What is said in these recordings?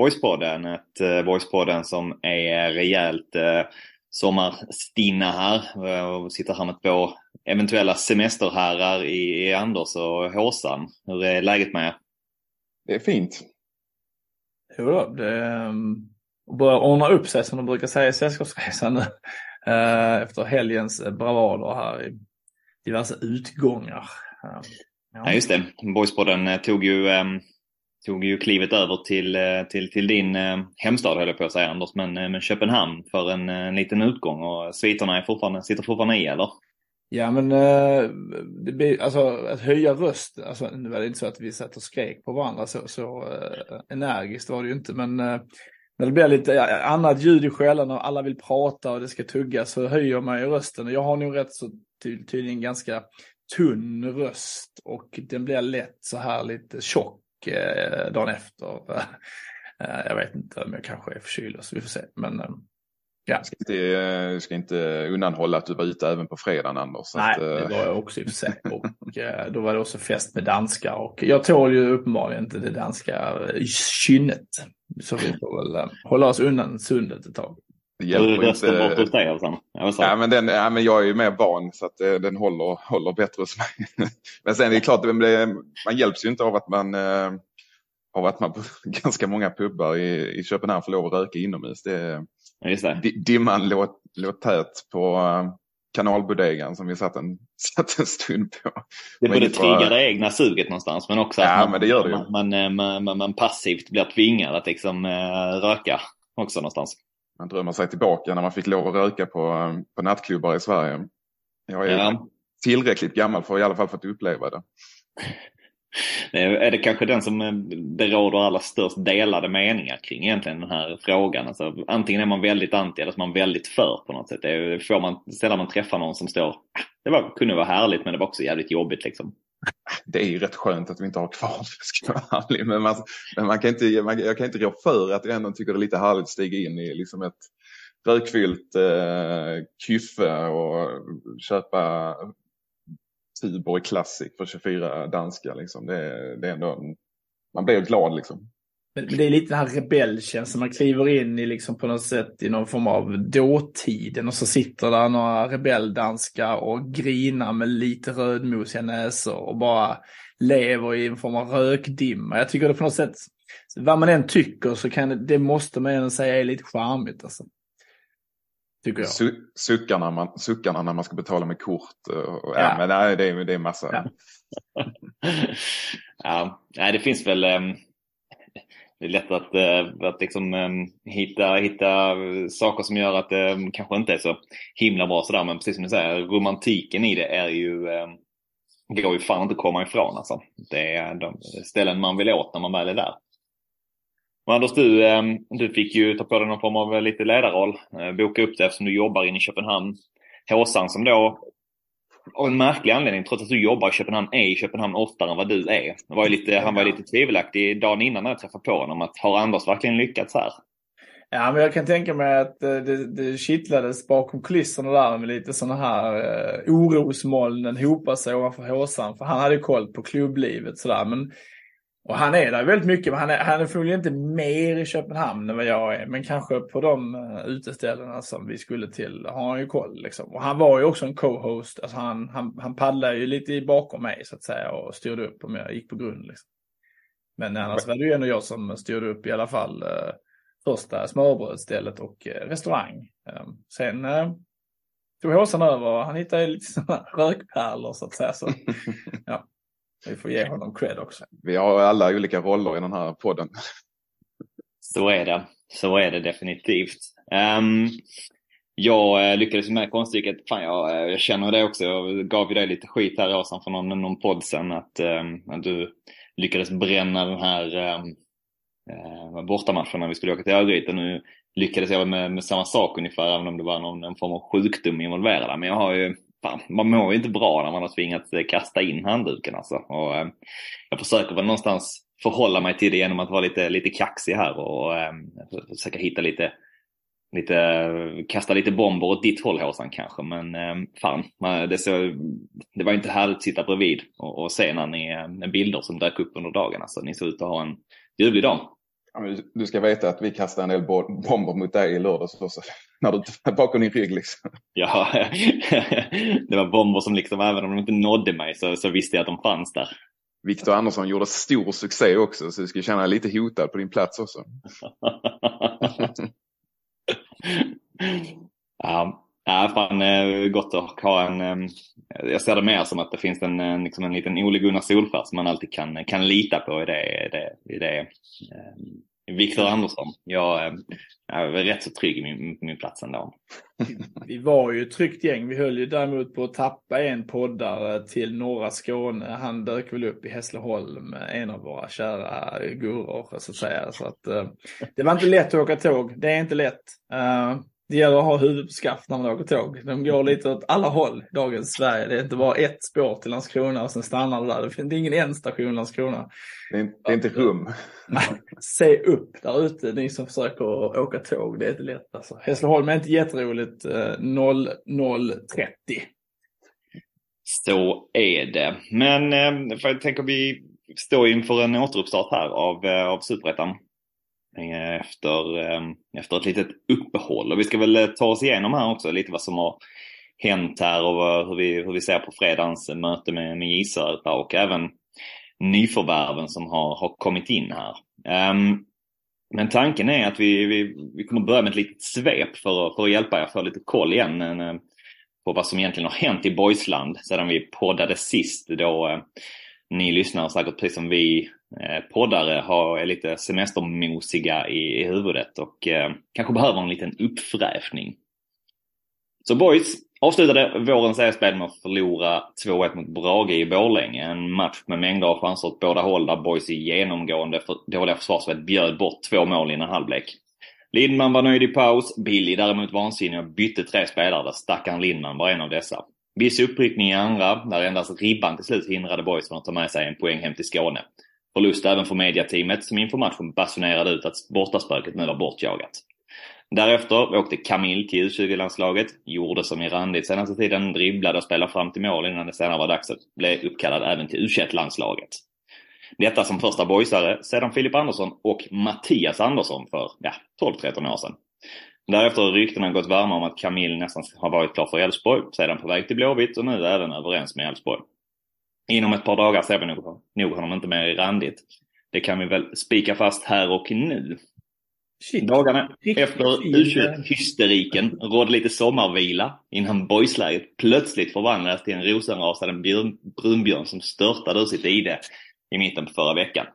Boyspodden. Ett eh, Boyspodden som är rejält eh, sommarstinna här. Eh, och sitter här med två eventuella semesterherrar i, i Anders och Håsan. Hur är läget med er? Det är fint. Jo då, det um, börjar ordna upp sig som de brukar säga i Sällskapsresan nu. Uh, efter helgens bravader här i diverse utgångar. Uh, Ja, just det. Boyspodden eh, tog ju, eh, tog ju klivet över till, eh, till, till din eh, hemstad höll jag på att säga Anders, men, eh, men Köpenhamn för en, en liten utgång och sviterna är fortfarande, sitter fortfarande i eller? Ja men det blir, alltså att höja röst, alltså nu var det inte så att vi satt och skrek på varandra så, så energiskt var det ju inte men när det blir lite annat ljud i skällan och alla vill prata och det ska tuggas så höjer man ju rösten. Och jag har nog rätt så tydligen ganska tunn röst och den blir lätt så här lite tjock eh, dagen efter. Eh, jag vet inte om jag kanske är förkyld så vi får se. Men eh, ja. Ska inte, jag ska inte undanhålla att du var ute även på fredagen Anders. Nej, att, det eh, var jag också i och för sig. Och eh, då var det också fest med danskar och jag tål ju uppenbarligen inte det danska kynnet. Så vi får väl eh, hålla oss undan sundet ett tag. Det hjälper rösten bort hos inte. dig? Ja, men den, ja, men jag är ju mer barn så att eh, den håller, håller bättre hos mig. men sen är det klart, man hjälps ju inte av att man eh, av att man på ganska många pubbar i, i Köpenhamn får lov att röka inomhus. Det, just det. di- dimman låg, låg tät på uh, kanalbodegan som vi satt en, satt en stund på. Det Men både triggar det egna suget någonstans men också Ja, att man, man, eh, passivt blir tvingad att liksom eh, röka också någonstans. Man drömmer sig tillbaka när man fick lov att röka på, eh, på nattklubbar i Sverige. Jag är Ja. tillräckligt gammal för att i alla fall fått uppleva det. Det Är det kanske den som eh, det råder allra störst delade meningar kring egentligen den här frågan? Alltså, antingen är man väldigt anti eller så är man väldigt för på något sätt. Det får man, sällan man träffar någon som står, "Ah, det var, kunde vara härligt men det var också jävligt jobbigt liksom. Det är ju rätt skönt att vi inte har kvar det, ska jag vara ärlig. Men, man, men man kan inte, man, jag kan inte rå för att jag ändå tycker det är lite härligt att stiga in i liksom ett rökfyllt eh, kyffe och köpa Tuborg Classic för 24 danska. Liksom. Det, det är ändå en, man blir glad liksom. Men men det är lite den här rebellkänslan. Man kliver in i liksom på något sätt i någon form av dåtiden och så sitter där några rebelldanskar och grinar med lite rödmosiga näsor och bara lever i en form av rökdimma. Jag tycker det på något sätt, vad man än tycker så kan det, det måste man ändå säga är lite charmigt alltså. Tycker jag. Su, suckarna, man, suckarna när man ska betala med kort. Och, och, ja. Ja. men nej, det, är, det är massa. Ja. ja, nej, det finns väl ehm, det är lätt att, eh, att liksom, ehm, hitta, hitta saker som gör att det kanske inte är så himla bra sådär. Men precis som du säger, romantiken i det är ju, ehm, går ju fan inte att komma ifrån alltså. Det är de ställen man vill åt när man väl är där. Men Anders, du, du fick ju ta på dig någon form av eh, lite ledarroll. Eh, boka upp det eftersom du jobbar inne i Köpenhamn. Håsan som då av en märklig anledning, trots att du jobbar i Köpenhamn, är i Köpenhamn oftare än vad du är. Var ju lite, han var ju lite tvivelaktig dagen innan när jag träffade på honom. Att har Anders verkligen lyckats här? Ja, men jag kan tänka mig att eh, det, det kittlades bakom kulisserna där med lite sådana här eh, orosmolnen hopar sig ovanför håsan. För han hade koll på klubblivet sådär. Men, och han är där väldigt mycket, men han är, han är förmodligen inte mer i Köpenhamn än vad jag är. Men kanske på de uh, uteställena som vi skulle till har han ju koll. Liksom. Och han var ju också en co-host. Alltså han, han, han paddlade ju lite bakom mig så att säga och styrde upp om jag gick på grund. Liksom. Men annars var det ju ändå jag som styrde upp i alla fall. Uh, första smörbrödsstället och eh, restaurang. Eh, sen eh, tog Håsan över och han hittade lite sådana rökpärlor så att säga. Så, ja, vi får ge honom cred också. Vi har alla olika roller i den här podden. Så är det. Så är det definitivt. Um, jag eh, lyckades med konststycket. Fan, jag, eh, jag känner det också. Jag gav ju dig lite skit här Åsan för någon, någon podd sen. Att, um, att du lyckades bränna den här um, uh, bortamatchen när vi skulle åka till Örgryte. Nu lyckades jag med, med samma sak ungefär, även om det var någon, någon form av sjukdom involverad. Men jag har ju, fan, man mår ju inte bra när man har tvingats eh, kasta in handduken alltså. Och, eh, jag försöker väl någonstans förhålla mig till det genom att vara lite, lite kaxig här och eh, försöka hitta lite lite, kasta lite bomber åt ditt håll Håsan kanske. Men eh, fan, det, så, det var inte härligt att sitta bredvid och, och se när ni, eh, bilder som dök upp under dagen. Alltså, ni såg ut att ha en ljuvlig dag. Du ska veta att vi kastade en del bomber mot dig i lördags också. När du bakom din rygg liksom. Ja, det var bomber som liksom, även om de inte nådde mig så, så visste jag att de fanns där. Viktor Andersson gjorde stor succé också så du ska känna dig lite hotad på din plats också. ja, fan eh, gott att ha en, jag ser det mer som att det finns en, en, liksom en liten Ole Gunnar Solskär som man alltid kan, kan lita på i det, i det, i det eh, Viktor Andersson. Jag, eh, jag är rätt så trygg i min, min plats ändå. Vi var ju ett tryggt gäng. Vi höll ju däremot på att tappa en poddare till norra Skåne. Han dök väl upp i Hässleholm, en av våra kära guror så att säga. Så att, eh, det var inte lätt att åka tåg. Det är inte lätt. Det gäller att ha huvudet på skaft när man åker tåg. De går lite åt alla håll, dagens Sverige. Det är inte bara ett spår till Landskrona och sen stannar det där. Det finns ingen änstation Landskrona. Det är, det är inte rum. Se upp där ute, ni som försöker åka tåg. Det är inte lätt alltså. Hässleholm är inte jätteroligt. 0030. Eh, Så är det. Men eh, för jag tänker vi står inför en återuppstart här av, eh, av Superettan Eh, efter, eh, efter ett litet uppehåll. Och vi ska väl eh, ta oss igenom här också lite vad som har hänt här och hur vi, hur vi ser på fredagens möte med, med J och även nyförvärven som har, har kommit in här. Um, men tanken är att vi, vi, vi kommer börja med ett litet svep för, att, för att hjälpa er få lite koll igen en, på vad som egentligen har hänt i Boysland sedan vi poddade sist. Då ni lyssnare säkert precis som vi eh, poddare har, är lite semestermosiga i, i huvudet och eh, kanske behöver en liten uppfräschning. Så boys, Avslutade vårens seriespel med att förlora 2-1 mot Brage i Borlänge. En match med mängder av chanser åt båda håll där boys i genomgående för dåliga försvarsspel bjöd bort två mål innan halvlek. Lindman var nöjd i paus, Billy däremot vansinnig och bytte tre spelare där stackaren Lindman var en av dessa. Viss uppryckning i andra, där endast ribban till slut hindrade boys från att ta med sig en poäng hem till Skåne. Förlust även för mediateamet som inför matchen basunerade ut att bortaspöket nu var bortjagat. Därefter åkte Camille till U20-landslaget, gjorde som i randigt senaste tiden, dribblade och spelade fram till mål innan det senare var dags att bli uppkallad även till U21-landslaget. Detta som första boysare sedan Filip Andersson och Mattias Andersson för ja, 12-13 år sedan. Därefter har ryktena gått varma om att Camille nästan har varit klar för Elfsborg, sedan på väg till Blåvitt och nu även överens med Elfsborg. Inom ett par dagar ser vi nog, nog honom inte mer i randigt. Det kan vi väl spika fast här och nu. Shit. Dagarna efter U21-hysteriken rådde lite sommarvila innan boysläget plötsligt förvandlades till en rosenrasande brunbjörn som störtade ur sitt ide i mitten på förra veckan.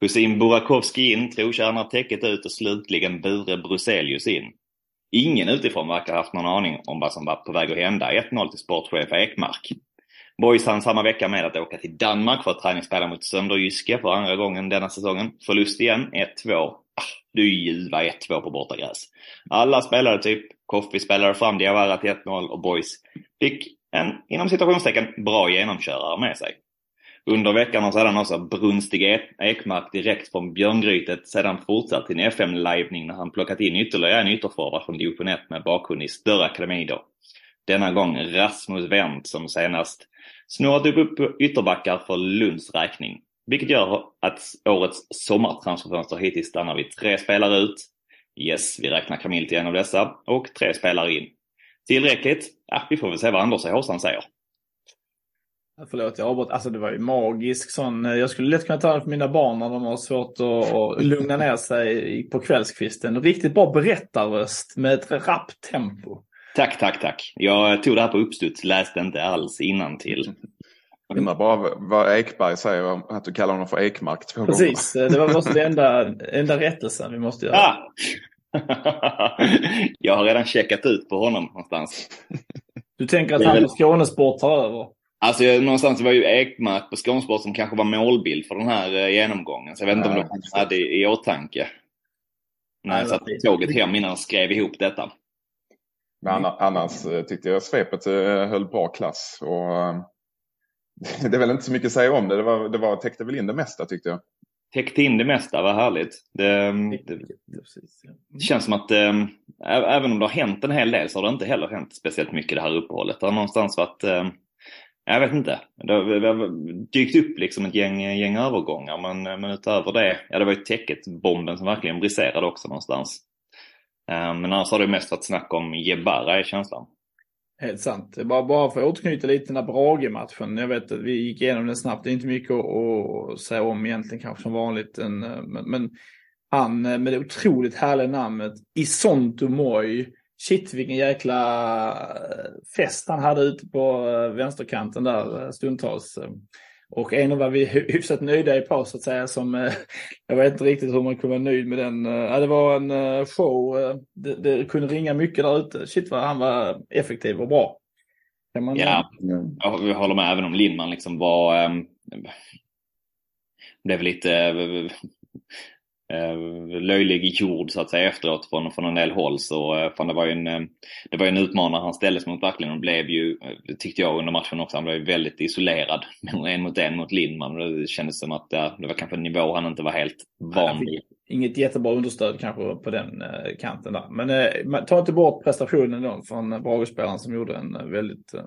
Kusin Burakovsky in, trotjänare täcket ut och slutligen Bure Bruselius in. Ingen utifrån verkar ha haft någon aning om vad som var på väg att hända. 1-0 till sportchef Ekmark. Boys hann samma vecka med att åka till Danmark för att träningsspela mot Sönderjyske för andra gången denna säsongen. Förlust igen, 1-2 ah, du ljuva 1-2 på bortagräs. Alla spelade typ. Koffi spelade fram Diawara till 1-0 och Boys fick en, inom citationstecken, bra genomkörare med sig. Under veckan har sedan också brunstig Ekmark direkt från Björngrytet sedan fortsatt sin FM-lajvning när han plockat in ytterligare en ytterforward från division 1 med bakgrund i större akademier. Denna gång Rasmus Wendt som senast snurrat upp ytterbackar för Lunds räkning. Vilket gör att årets sommartransferfönster hittills stannar vid tre spelare ut. Yes, vi räknar Camille till en av dessa. Och tre spelare in. Tillräckligt? Ja, vi får väl se vad Anders Håsan säger. Förlåt, jag avbröt. Alltså det var ju magisk sån. Jag skulle lätt kunna ta den för mina barn när de har svårt att, att lugna ner sig på kvällskvisten. Riktigt bra berättarröst med ett rappt tempo. Tack, tack, tack. Jag tog det här på uppstuds, läste inte alls innan till. Jag undrar bara vad Ekberg säger, att du kallar honom för Ekmark två Precis, gånger. det var också den enda, enda rättelsen vi måste göra. Ah! jag har redan checkat ut på honom någonstans. Du tänker att han på Skånesport tar över? Alltså någonstans var ju Ekmark på Skånesport som kanske var målbild för den här eh, genomgången. Så jag vet inte ja, om de hade i, i åtanke. När jag satt på tåget hem innan jag skrev ihop detta. Men annars eh, tyckte jag svepet eh, höll bra klass. Och det är väl inte så mycket att säga om det. Det, var, det var, täckte väl in det mesta tyckte jag. Täckte in det mesta, vad härligt. Det, det, det känns som att, ehm, även om det har hänt en hel del så har det inte heller hänt speciellt mycket det här uppehållet. Det har någonstans varit, eh, jag vet inte, det har, det dykt upp liksom ett gäng, gäng övergångar men, men utöver det, ja det var ju täcket-bomben som verkligen briserade också någonstans. Eh, men annars har det mest varit snack om Jebara i känslan. Helt sant. Bara, bara för att återknyta lite till den där Brage-matchen. Jag vet att vi gick igenom den snabbt. Det är inte mycket att, att säga om egentligen kanske som vanligt. Men, men, han eh, med det otroligt härliga namnet Isonto Moy. Shit vilken jäkla eh, fest han hade ute på eh, vänsterkanten där eh, stundtals. Och en var vi hyfsat nöjda i paus så att säga. Som, jag vet inte riktigt hur man kunde vara nöjd med den. Ja, det var en show. Det, det kunde ringa mycket där ute. Shit vad han var effektiv och bra. Man... Ja, jag håller med även om Lindman liksom var... Ehm, um, blev lite löjlig jord så att säga efteråt från, från en del håll. Så eh, fan, det, var ju en, eh, det var en utmanare han ställdes mot verkligen och blev ju, eh, tyckte jag under matchen också, han blev väldigt isolerad. En mot en mot Lindman. Det kändes som att ja, det var kanske en nivå han inte var helt van vid. Inget jättebra understöd kanske på den eh, kanten där. Men eh, ta inte bort prestationen då från Brage-spelaren som gjorde en väldigt eh,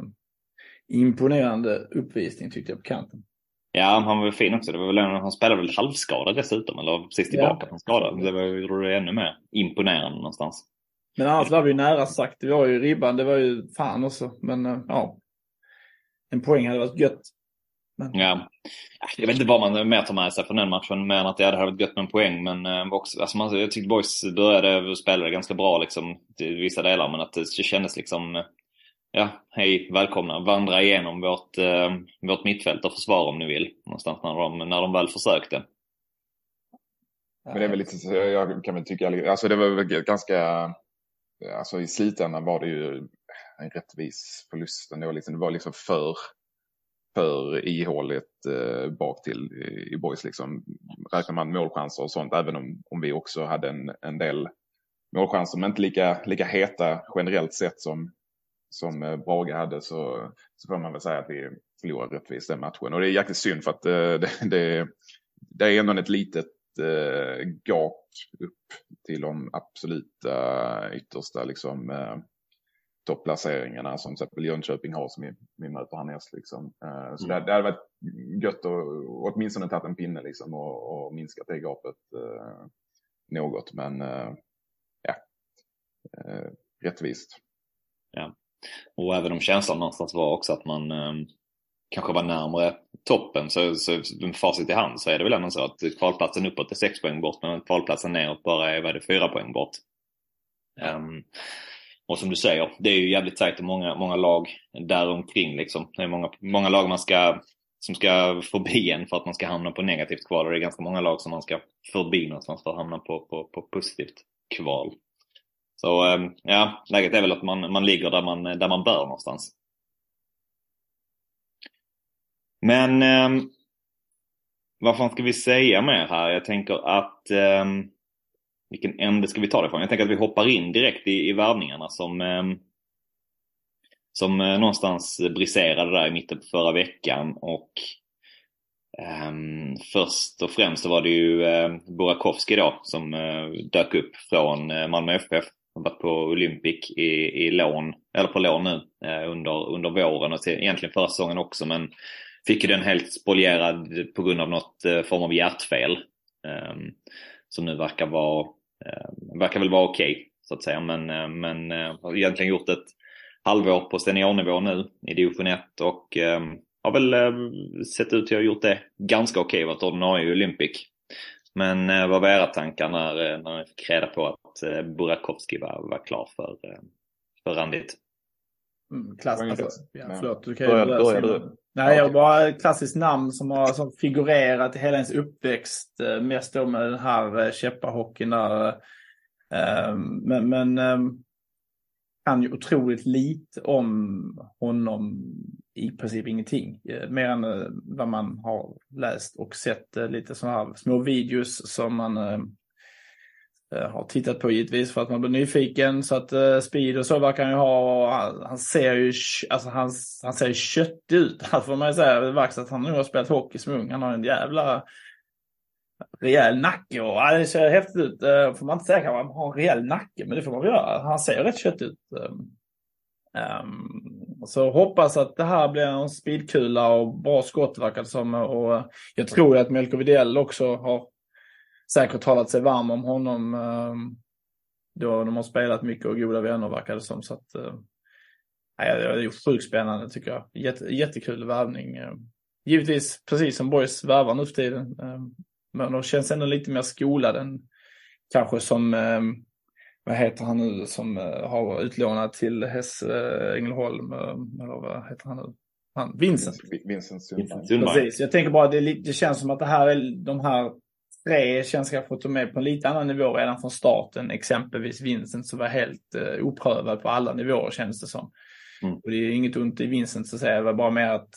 imponerande uppvisning tyckte jag på kanten. Ja, han var fin också. Det var väl, han spelade väl halvskadad dessutom, eller precis tillbaka ja. från skada. Det var, gjorde det ännu mer imponerande någonstans. Men annars var vi ju nära sagt. Det var ju ribban, det var ju fan också. Men eh, ja, en poäng hade varit gött. Men... Ja, jag vet inte vad man mer tar med sig från den matchen, mer än att det hade varit gött med en poäng. Men äh, också, alltså man, jag tyckte Boys började och spelade ganska bra liksom, till vissa delar, men att det kändes liksom ja, hej, välkomna, vandra igenom vårt, eh, vårt mittfält och försvar om ni vill. Någonstans när de, när de väl försökte. Men det är väl lite, jag kan väl tycka, alltså det var väl ganska, alltså i slutändan var det ju en rättvis förlust ändå. Liksom, det var liksom för, för ihåligt eh, bak till i, i boys liksom. Räknar man målchanser och sånt, även om, om vi också hade en, en del målchanser, men inte lika, lika heta generellt sett som, som eh, Brage hade så, så får man väl säga att vi förlorade rättvist den matchen. Och det är jäkligt synd för att eh, det, det, det är ändå ett litet eh, gap upp till de absoluta yttersta liksom, eh, topplaceringarna som till exempel Jönköping har som vi, vi möter härnäst. Liksom. Eh, så mm. det, det hade varit gött att åtminstone tagit en pinne liksom, och, och minskat det gapet eh, något. Men eh, ja, rättvist. Ja. Och även om känslan någonstans var också att man eh, kanske var närmare toppen så, så med facit i hand så är det väl ändå så att kvalplatsen uppåt är 6 poäng bort men kvalplatsen neråt bara är, vad är det, 4 poäng bort. Um, och som du säger, det är ju jävligt tajt och många, många lag däromkring liksom. Det är många, många lag man ska, som ska förbi en för att man ska hamna på negativt kval och det är ganska många lag som man ska förbi någonstans för att hamna på, på, på positivt kval. Så eh, ja, läget är väl att man, man ligger där man, där man bör någonstans. Men eh, vad fan ska vi säga mer här? Jag tänker att eh, vilken ände ska vi ta det ifrån? Jag tänker att vi hoppar in direkt i, i värvningarna som, eh, som eh, någonstans briserade där i mitten på förra veckan och Um, först och främst så var det ju uh, Burakovsky då som uh, dök upp från uh, Malmö FF har varit på Olympic i, i lån, eller på lån nu eh, under, under våren och till, egentligen förra säsongen också men fick ju den helt spolierad på grund av något eh, form av hjärtfel. Eh, som nu verkar vara, eh, verkar väl vara okej okay, så att säga men, eh, men eh, har egentligen gjort ett halvår på seniornivå nu i division 1 och ehm, har väl ehm, sett ut till att ha gjort det ganska okej, okay, varit ordinarie i Olympic. Men eh, vad var era tankar när, eh, när ni fick reda på att eh, Burakovsky var, var klar för, eh, för Randit? Mm, klass, alltså, ja, förlåt, du kan ju börja, börja du. Nej, jag bara ett klassiskt namn som har som figurerat i hela ens uppväxt. Eh, mest då med den här käppahockeyn där. Men, men kan ju otroligt lite om honom i princip ingenting. Eh, mer än eh, vad man har läst och sett eh, lite sådana här små videos som man har tittat på givetvis för att man blir nyfiken. Så att Speed och så verkar han ju ha, han ser ju, alltså han, han ser köttig ut. Alltså får man ju säga, det verkar att han nu har spelat hockey som ung. Han har en jävla rejäl nacke och ja, det ser häftigt ut. Uh, får man inte säga att han har en rejäl nacke, men det får man väl göra. Han ser rätt kött ut. Um, så hoppas att det här blir en speedkula och bra skott verkar det som. Och eh, jag tror att Melker Widell också har säkert talat sig varm om honom. Um, då de har spelat mycket och goda vänner verkar det som. Så att, eh, uh, ja, det är sjukt spännande tycker jag. Jätte, jättekul värvning. Givetvis precis som Boys värvar nu för tiden. Men de känns ändå lite mer skolade än kanske som vad heter han nu som uh, har utlånat till Häss uh, Ängelholm, uh, eller vad heter han nu? Han, Vincent. Vincent Sundberg. Precis, jag tänker bara det, det känns som att det här är, de här tre känns jag fått med på en lite annan nivå redan från starten. Exempelvis Vincent som var helt uh, oprövad på alla nivåer känns det som. Mm. Och det är inget ont i Vincent så att säga, det var bara mer att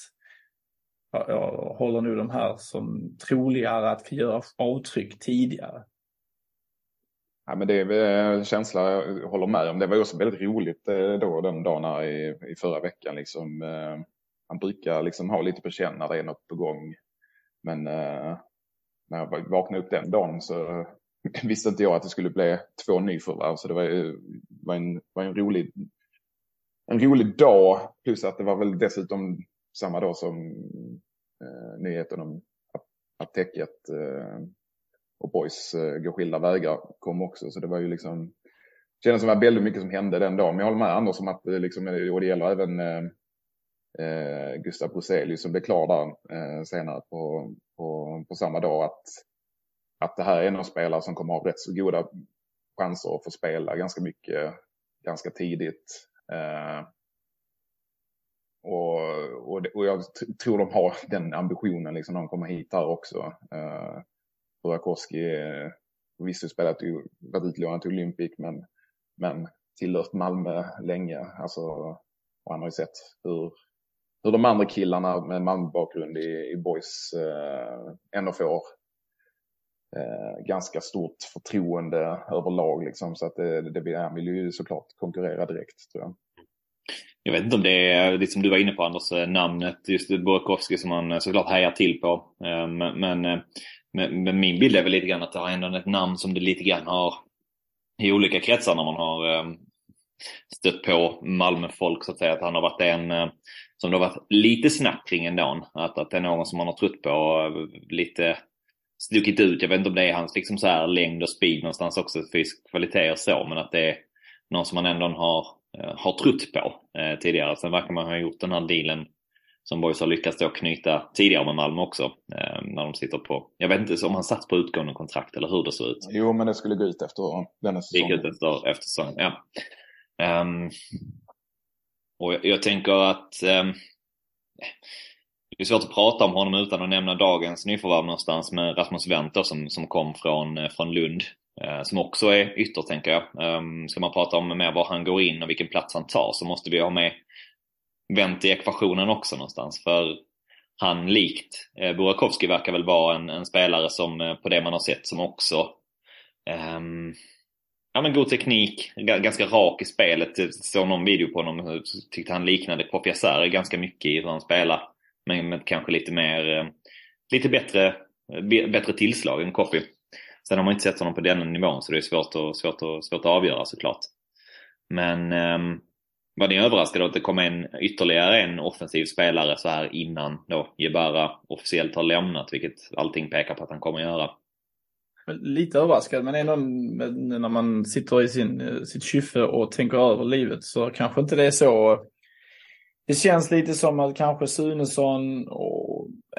jag håller nu de här som troligare att göra avtryck tidigare. Ja, men det är en känsla jag håller med om. Det var också väldigt roligt eh, då den dagen här i, i förra veckan. Liksom, eh, man brukar liksom ha lite på känn när det är något på gång. Men eh, när jag vaknade upp den dagen så visste inte jag att det skulle bli två nyförvärv. Så det var, var, en, var en, rolig, en rolig dag. Plus att det var väl dessutom samma dag som eh, nyheten om att, täcket eh, och Boys eh, går skilda vägar kom också. Så det var ju liksom, det kändes som att det var väldigt mycket som hände den dagen. Men jag håller med Anders om att det liksom, eh, och det gäller även eh, eh Gustav Bruzelius som blev klar där eh, senare på, på, på samma dag. Att, att det här är en spelare som kommer ha rätt så goda chanser att få spela ganska mycket ganska tidigt. Eh, och, och, och, jag tror de har den ambitionen liksom när de kommer hit här också. Uh, Burakovsky eh, visst spelat varit utlånad till Olympic men, men tillhört Malmö länge. Alltså, och han har ju sett hur, hur de andra killarna med Malmö-bakgrund i, i Boys uh, ändå får uh, ganska stort förtroende överlag. Liksom, så att det, det, det, han vill ju såklart konkurrera direkt tror jag. Jag vet inte om det är, lite som du var inne på Anders, eh, namnet just Burakovsky som man eh, såklart hejar till på. Eh, men, men men, min bild är väl lite grann att det har ändå ett namn som det lite grann har i olika kretsar när man har stött på Malmöfolk så att säga. Att han har varit en som det har varit lite snack kring ändå. Att, att det är någon som man har trott på lite stuckit ut. Jag vet inte om det är hans liksom så här längd och speed någonstans också, fysisk kvalitet och så. Men att det är någon som man ändå har, har trott på eh, tidigare. Sen verkar man ha gjort den här dealen som Boys har lyckats då knyta tidigare med Malmö också. Eh, när de sitter på, jag vet inte om han satt på utgående kontrakt eller hur det såg ut. Jo, men det skulle gå ut efter denna säsongen. gick ut efter, efter säsongen, ja. Um, och jag, jag, tänker att um, det är svårt att prata om honom utan att nämna dagens nyförvärv någonstans med Rasmus Wendt som, som kom från, eh, från Lund. Eh, som också är ytter tänker jag. Ehm, ska man prata om mer var han går in och vilken plats han tar så måste vi ha med vänt i ekvationen också någonstans. För han likt eh, Burakovsky verkar väl vara en, en, spelare som eh, på det man har sett som också um, Ja men god teknik, ganska rak i spelet. Såg någon video på honom tyckte han liknade Kopiasär ganska mycket i hur han spelar. Men med kanske lite mer, lite bättre, bättre tillslag än Kofi. Sen har man inte sett honom på den nivån så det är svårt att, svårt och, svårt att avgöra såklart. Men um, var ni överraskade att det kom in ytterligare en offensiv spelare så här innan då Jebara officiellt har lämnat, vilket allting pekar på att han kommer att göra? Lite överraskad, men ändå när man sitter i sin, sitt kyffe och tänker över livet så kanske inte det är så. Det känns lite som att kanske Sunesson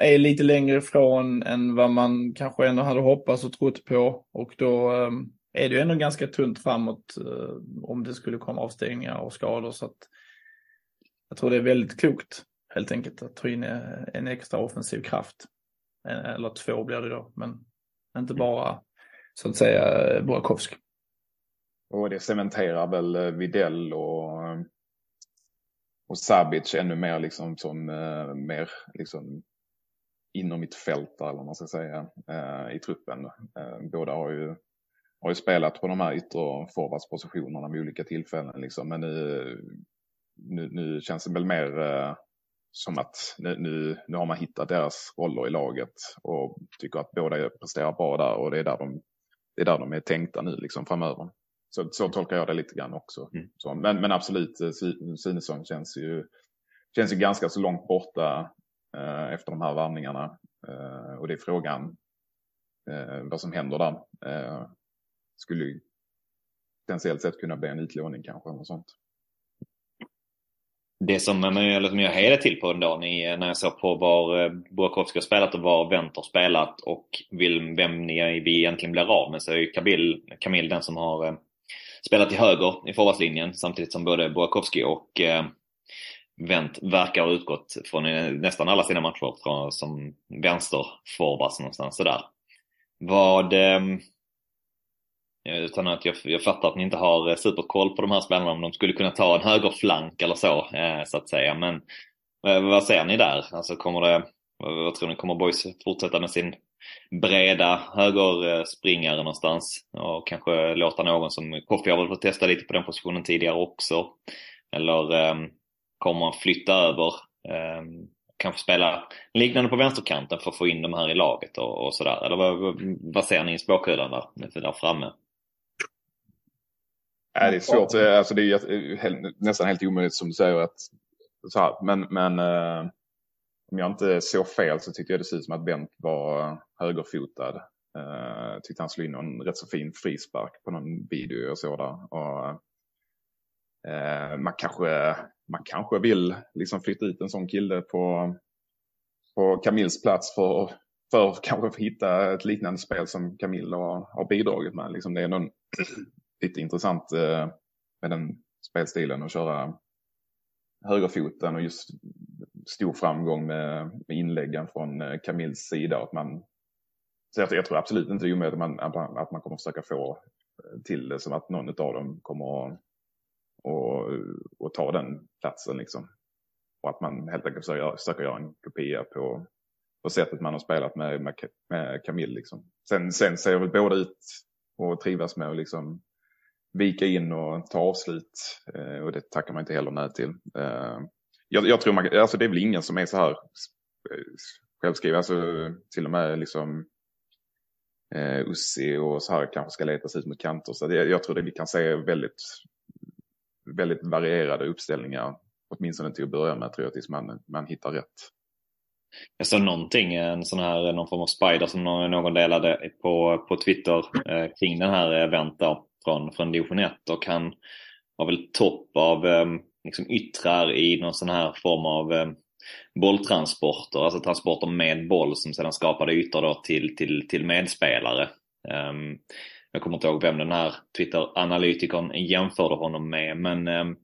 är lite längre ifrån än vad man kanske ändå hade hoppats och trott på. Och då ehm, är det ju ändå ganska tunt framåt eh, om det skulle komma avstängningar och skador. Så att jag tror det är väldigt klokt helt enkelt att ta in eh, en extra offensiv kraft. Eller två blir det då, men inte bara så att säga Burakovsky. Och det cementerar väl eh, Videll och, och Sabic ännu mer liksom som mer liksom inom mitt fält eller vad man ska säga i truppen. Båda har ju har ju spelat på de här yttre forwardspositionerna vid olika tillfällen. Liksom. Men nu, nu, nu känns det väl mer, uh, som att nu, nu, nu har man hittat deras roller i laget och tycker att båda presterar bra där och det är där de, det är, där de är tänkta nu liksom framöver. Så, så tolkar jag det lite grann också. Mm. Så, men, men absolut, Sunesson känns ju, känns ju ganska så långt borta eh, Eh, efter de här varvningarna. Eh, och det är frågan eh, vad som händer där. Eh, skulle ju potentiellt sett kunna bli en utlåning kanske. Något sånt. Det som, eller som jag hejade till på ändå när jag såg på var eh, Burakovsky har spelat och var Wenter har spelat och vill, vem ni, vi egentligen blir av med så är ju Kabil, Kamil den som har eh, spelat till höger i forwardslinjen samtidigt som både Burakovsky och vänt, Wendt verkar ha utgått från eh, nästan alla sina matcher från, som vänsterforwards någonstans sådär. Vad, eh, utan att jag, jag fattar att ni inte har eh, superkoll på de här spelarna om de skulle kunna ta en högerflank eller så, eh, så att säga. Men eh, vad ser ni där? Alltså kommer det, vad tror ni, kommer Boys fortsätta med sin breda högerspringare någonstans och kanske låta någon som Koffi har väl fått testa lite på den positionen tidigare också. Eller ehm, kommer han flytta över, eh, kanske spela liknande på vänsterkanten för att få in de här i laget och, och sådär. Eller vad, vad ser ni i spåkulan där, där framme? Nej, det är svårt. Eh, alltså, det är eh, nästan helt omöjligt som du säger. att så här, Men, men eh, om jag inte såg fel så tyckte jag det såg ut som att Bent var eh, högerfotad. Eh, tyckte han slog in en rätt så fin frispark på någon video jag såg där. Och, Eh, man, kanske, man kanske vill liksom flytta ut en sån kille på, på Camilles plats för, för kanske hitta ett liknande spel som Camille har, har bidragit med. Liksom det är någon lite intressant eh, med den spelstilen att köra högerfoten och just stor framgång med, med inläggen från eh, Camilles sida. Att man, så jag, jag tror absolut inte det är omöjligt att man, att man kommer försöka få till det som att någon av dem kommer att och, och ta den platsen. Liksom. Och att man helt enkelt försöker, försöker göra en kopia på, på sättet man har spelat med, med, med Camille. Liksom. Sen, sen ser väl båda ut och trivas med att liksom vika in och ta avslut. Eh, och det tackar man inte heller nej till. Eh, jag, jag, tror man, alltså det är väl ingen som är så här eh, självskriven, alltså till och med liksom eh, Ussi och så här kanske ska letas ut mot kanter. Så det, jag tror det vi kan se väldigt, väldigt varierade uppställningar, åtminstone till att börja med tror jag, tills man, man hittar rätt. Jag såg någonting, en sån här, någon form av spider som någon delade på, på Twitter eh, kring den här event från, från division 1 och han var väl topp av eh, liksom yttrar i någon sån här form av eh, bolltransporter, alltså transporter med boll som sedan skapade ytor då till, till, till medspelare. Um, jag kommer inte ihåg vem den här Twitter-analytikern jämförde honom med, men um,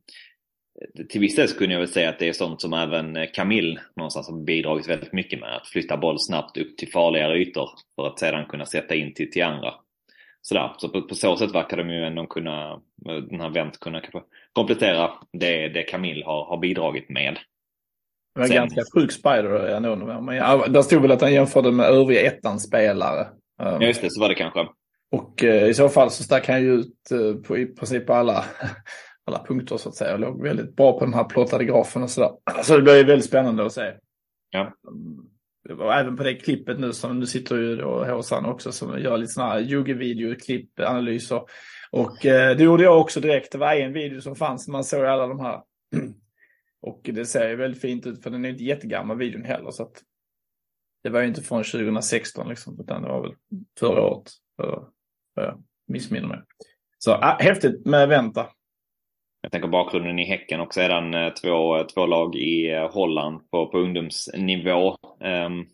till viss del så kunde jag väl säga att det är sånt som även Camille någonstans har bidragit väldigt mycket med. Att flytta boll snabbt upp till farligare ytor för att sedan kunna sätta in till, till andra sådär. Så på, på, så sätt verkar de ju ändå kunna, den här Wendt kunna komplettera det, det Camille har, har bidragit med. Det var Sen... ganska sjuk spider ändå. Men ja, där stod väl att han jämförde med övriga ettan-spelare. Ja just det, så var det kanske. Och eh, i så fall så stack han ju ut eh, på i princip alla, alla punkter så att säga. Och låg väldigt bra på den här plottade grafen och sådär. Så det blir väldigt spännande att se. Ja. Mm. Och även på det klippet nu som nu sitter ju då Håsan också som gör lite sådana här Yugi-video, klippanalyser. Och eh, det gjorde jag också direkt. Det var en video som fanns, man såg alla de här. Och det ser ju väldigt fint ut för den är inte jättegammal videon heller. Så att det var ju inte från 2016 liksom, utan det var väl förra året. För jag missminner mig. Så äh, häftigt med Vänta. Jag tänker bakgrunden i Häcken också sedan eh, två, två lag i eh, Holland på, på ungdomsnivå. Um,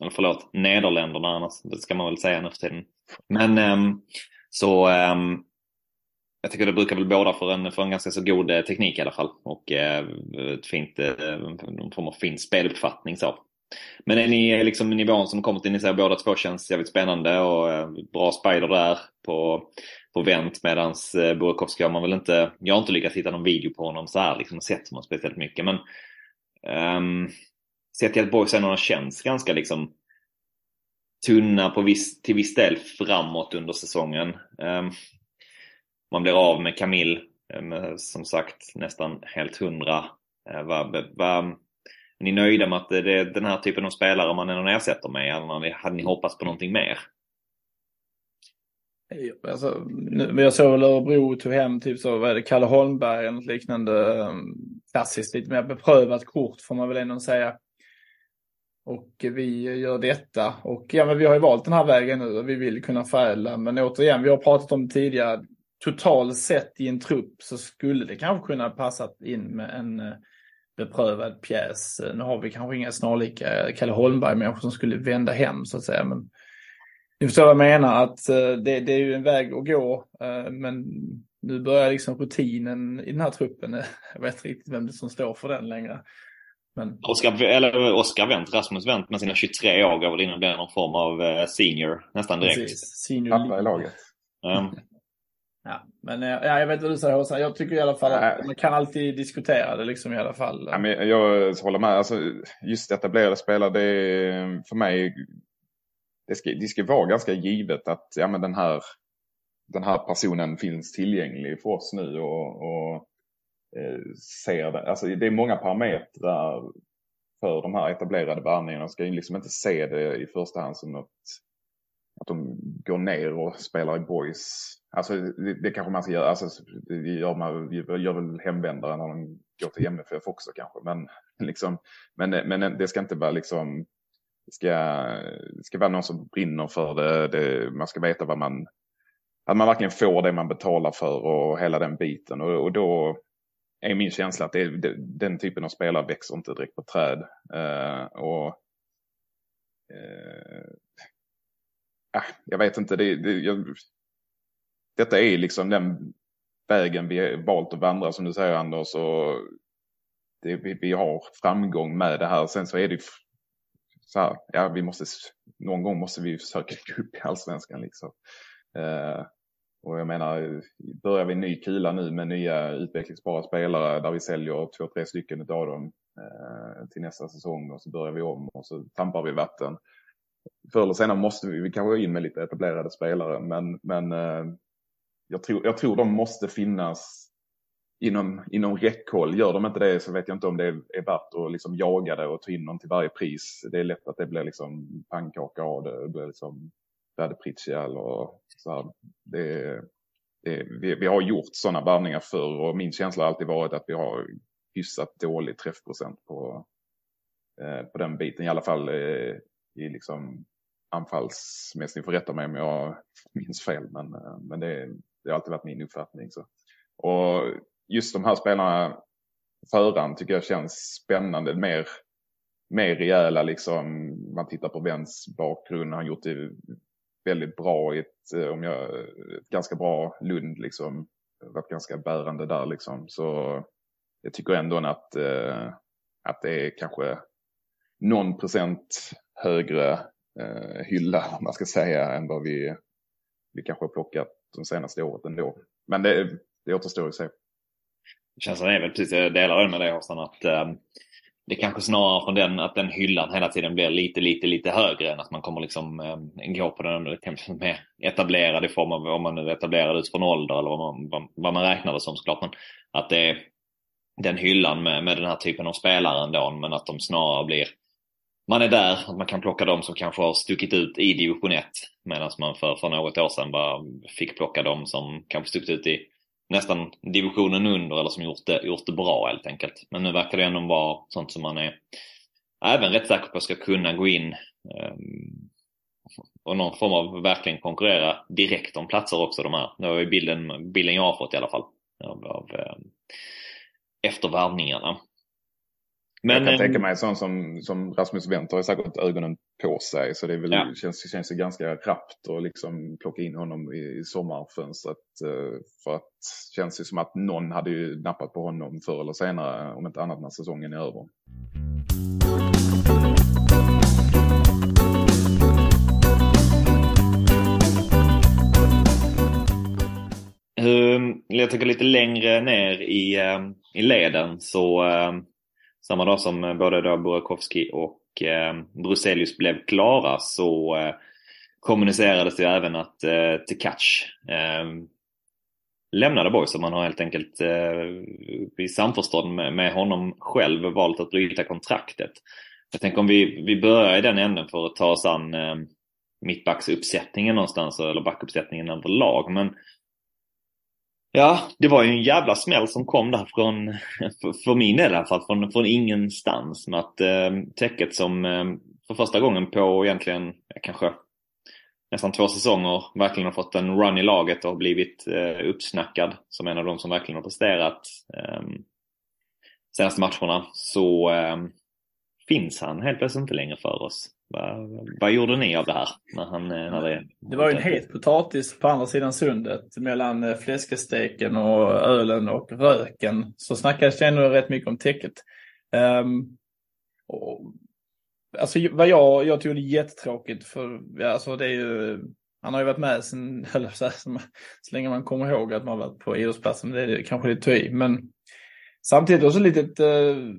eller förlåt, Nederländerna annars, det ska man väl säga nu för tiden. Men um, så um, jag tycker det brukar väl båda för en, för en ganska så god teknik i alla fall. Och uh, ett fint, uh, någon form av fin speluppfattning så. Men är ni liksom nivån som kommer till, ni säger båda två känns jävligt spännande och eh, bra spider där på på vänt medans eh, Burakovsky har man väl inte, jag har inte lyckats hitta någon video på honom så här liksom sett honom speciellt mycket men um, sett till att Boys ändå känns ganska liksom tunna på viss, till viss del framåt under säsongen. Um, man blir av med Camille, eh, med, som sagt nästan helt hundra. Uh, va, va, är ni nöjda med att det är den här typen av spelare man ändå ersätter med? Eller hade ni hoppats på någonting mer? Alltså, nu, jag såg väl Örebro tog hem typ så, vad är det, Kalle Holmberg eller något liknande ehm, klassiskt, lite mer beprövat kort får man väl ändå säga. Och vi gör detta och ja, men vi har ju valt den här vägen nu och vi vill kunna förädla. Men återigen, vi har pratat om tidigare, totalt sett i en trupp så skulle det kanske kunna passa in med en eh, beprövad pjäs. Nu har vi kanske inga snarlika Kalle Holmberg-människor som skulle vända hem så att säga. Men ni förstår vad jag menar, att eh, det, det är ju en väg att gå. Eh, men nu börjar liksom rutinen i den här truppen. Jag vet inte riktigt vem det som står för den längre. Men... Oskar, eller Oskar Wendt, Rasmus Wendt med sina 23 år går väl in och blir någon form av eh, senior nästan direkt. Precis. Senior Pappa i laget. Mm. Ja, men ja, jag vet vad du säger Håsan. Jag tycker i alla fall att man kan alltid diskutera det liksom i alla fall. Ja, men jag håller med. Alltså, just etablerade spelare, det är för mig det ska, det ska vara ganska givet att ja, men den, här, den här personen finns tillgänglig för oss nu och, och eh, ser det. Alltså, det är många parametrar för de här etablerade värvningarna. ska ju liksom inte se det i första hand som något att de går ner och spelar i boys. Alltså det, det kanske man ska göra, alltså, det gör, man, gör väl hemvändare när de går till MFF också kanske. Men, liksom, men, men det ska inte vara liksom det ska, det ska vara någon som brinner för det. det. Man ska veta vad man, att man verkligen får det man betalar för och hela den biten. Och, och då är min känsla att det, det, den typen av spelare växer inte direkt på träd. Uh, och uh, äh, Jag vet inte, det, det, jag, detta är liksom den vägen vi valt att vandra som du säger Anders. Och det, vi, vi, har framgång med det här. Sen så är det så här, ja, vi måste, någon gång måste vi försöka gå upp i allsvenskan liksom. Eh, och jag menar, börjar vi en ny kula nu med nya utvecklingsbara spelare där vi säljer två, tre stycken av dem eh, till nästa säsong och så börjar vi om och så tampar vi vatten. Förr eller senare måste vi, vi kanske gå in med lite etablerade spelare, men, men eh, jag, tror, jag tror de måste finnas inom, inom räckhåll. Gör de inte det så vet jag inte om det är värt att liksom jaga det och ta in någon till varje pris. Det är lätt att det blir liksom pannkaka av det. Det blir liksom väderpritchial och så här. Det, det, vi, vi, har gjort sådana värvningar förr och min känsla har alltid varit att vi har hyfsat dålig träffprocent på, eh, på den biten. I alla fall eh, i liksom anfallsmässigt. Ni får rätta mig om jag minns fel, men, eh, men det, det har alltid varit min uppfattning. Så. Och just de här spelarna föran tycker jag känns spännande. Mer, mer rejäla liksom. Man tittar på Vens bakgrund. Han har gjort det väldigt bra i ett, eh, om jag, ett ganska bra Lund liksom. Varit ganska bärande där liksom. Så jag tycker ändå att, eh, att det är kanske någon procent högre eh, hylla, om man ska säga, än vad vi, vi kanske har plockat de senaste året ändå. Men det, det återstår att se. Känslan är väl precis, jag delar den med dig Håsan, att eh, det kanske snarare från den att den hyllan hela tiden blir lite, lite, lite högre än att man kommer liksom eh, gå på den lite liksom mer etablerad i form av om man nu är etablerad utifrån ålder eller vad man, vad, vad man räknar det som såklart. Men att det är den hyllan med, med den här typen av spelare ändå, men att de snarare blir man är där, att man kan plocka dem som kanske har stuckit ut i division 1 medan man för, för något år sedan bara fick plocka dem som kanske stuckit ut i nästan divisionen under eller som gjort det, gjort det bra helt enkelt. Men nu verkar det ändå vara sånt som man är även rätt säker på ska kunna gå in um, och någon form av verkligen konkurrera direkt om platser också de här. Det var ju bilden, bilden jag har fått i alla fall av, av ehm, um, efter värvningarna. Men, jag kan eh, tänka mig sån som, som Rasmus Wendt har säkert ögonen på sig. Så det väl, ja. känns, känns det ganska rappt att liksom plocka in honom i, i sommarfönstret. Eh, för att känns ju som att någon hade ju nappat på honom förr eller senare. Om inte annat när säsongen är över. Jag tycker lite längre ner i, eh, i leden så samma dag som eh, både då Burakovsky och eh, Bruselius blev klara så eh, kommunicerades det även att eh, Tkach eh, lämnade Boys och man har helt enkelt eh, i samförstånd med, med honom själv valt att bryta kontraktet. Jag tänker om vi, vi börjar i den änden för att ta oss an eh, mittbacksuppsättningen någonstans, eller backuppsättningen överlag. Men ja, det var ju en jävla smäll som kom där från, för, för min del i alla fall, från, från ingenstans. Med att eh, täcket som eh, för första gången på egentligen, kanske nästan två säsonger verkligen har fått en run i laget och blivit eh, uppsnackad som en av de som verkligen har presterat eh, senaste matcherna. Så eh, finns han helt plötsligt inte längre för oss. Vad, vad gjorde ni av det här? När han, eh, när det... det var ju en het potatis på andra sidan sundet mellan eh, fläskesteken och ölen och röken. Så snackades det ändå rätt mycket om täcket. Um, och, alltså vad jag, jag tycker det är jättetråkigt för alltså det är ju, han har ju varit med sen, eller så, här, så, så länge man kommer ihåg att man varit på idrottsplatsen. Det är kanske lite i. Men samtidigt också lite, uh,